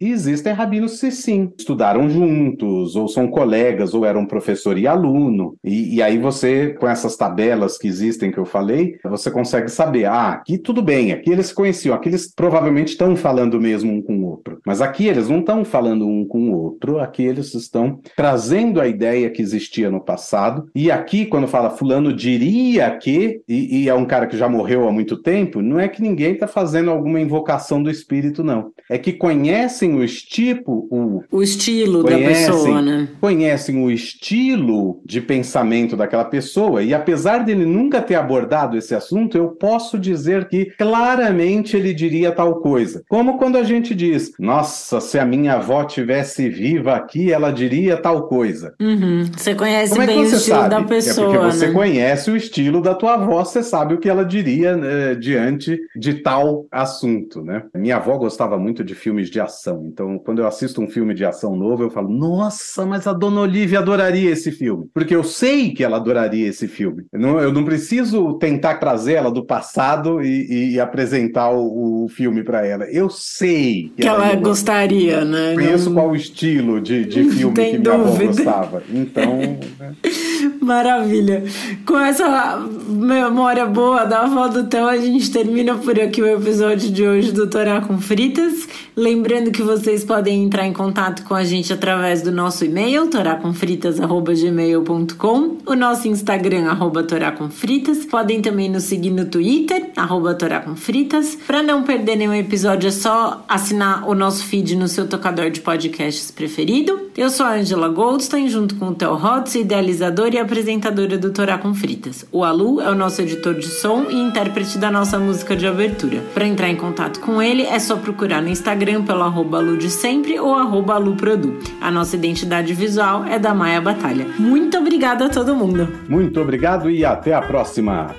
E existem rabinos que sim, estudaram juntos, ou são colegas, ou eram professor e aluno. E, e aí você, com essas tabelas que existem que eu falei, você consegue saber, ah, aqui tudo bem, aqui eles se conheciam, aqui eles provavelmente estão falando mesmo um com o outro. Mas aqui eles não estão falando um com o outro, aqui eles estão trazendo a ideia que existia no passado. E aqui, quando fala fulano diria que, e, e é um cara que já morreu há muito tempo, não é que ninguém está fazendo alguma invocação do espírito, não. É que conhecem o tipo, o, o estilo conhecem, da pessoa, né? Conhecem o estilo de pensamento daquela pessoa, e apesar dele nunca ter abordado esse assunto, eu posso dizer que claramente ele diria tal coisa. Como quando a gente diz, nossa, se a minha avó tivesse viva aqui, ela diria tal coisa. Uhum. Você conhece Como é bem o estilo sabe? da pessoa. É porque você né? conhece o estilo da tua avó, você sabe o que ela diria né, diante de tal assunto, né? Minha avó gostava muito de filmes de ação, então quando eu assisto um filme de ação novo, eu falo, nossa, mas a Dona Olivia adoraria esse filme, porque eu sei que ela adoraria esse filme. Eu não, eu não preciso tentar trazer ela do passado e, e apresentar o, o filme para ela. Eu sei que, que ela, ela gostaria, né? Conheço não... qual o estilo de, de filme que minha avó gostava. Então. [laughs] Né? Maravilha. Com essa memória boa da avó do Theo, a gente termina por aqui o episódio de hoje do Torá com Fritas. Lembrando que vocês podem entrar em contato com a gente através do nosso e-mail, toracomfritas.gmail.com, o nosso Instagram, arroba toracomfritas. Podem também nos seguir no Twitter, arroba toracomfritas. Para não perder nenhum episódio, é só assinar o nosso feed no seu tocador de podcasts preferido. Eu sou a Angela Goldstein, junto com o Theo Hotz, idealizador e apresentadora do Torá com Fritas. O Alu é o nosso editor de som e intérprete da nossa música de abertura. Para entrar em contato com ele, é só procurar no Instagram pelo arroba Sempre ou arroba Luprodu. A nossa identidade visual é da Maia Batalha. Muito obrigada a todo mundo. Muito obrigado e até a próxima.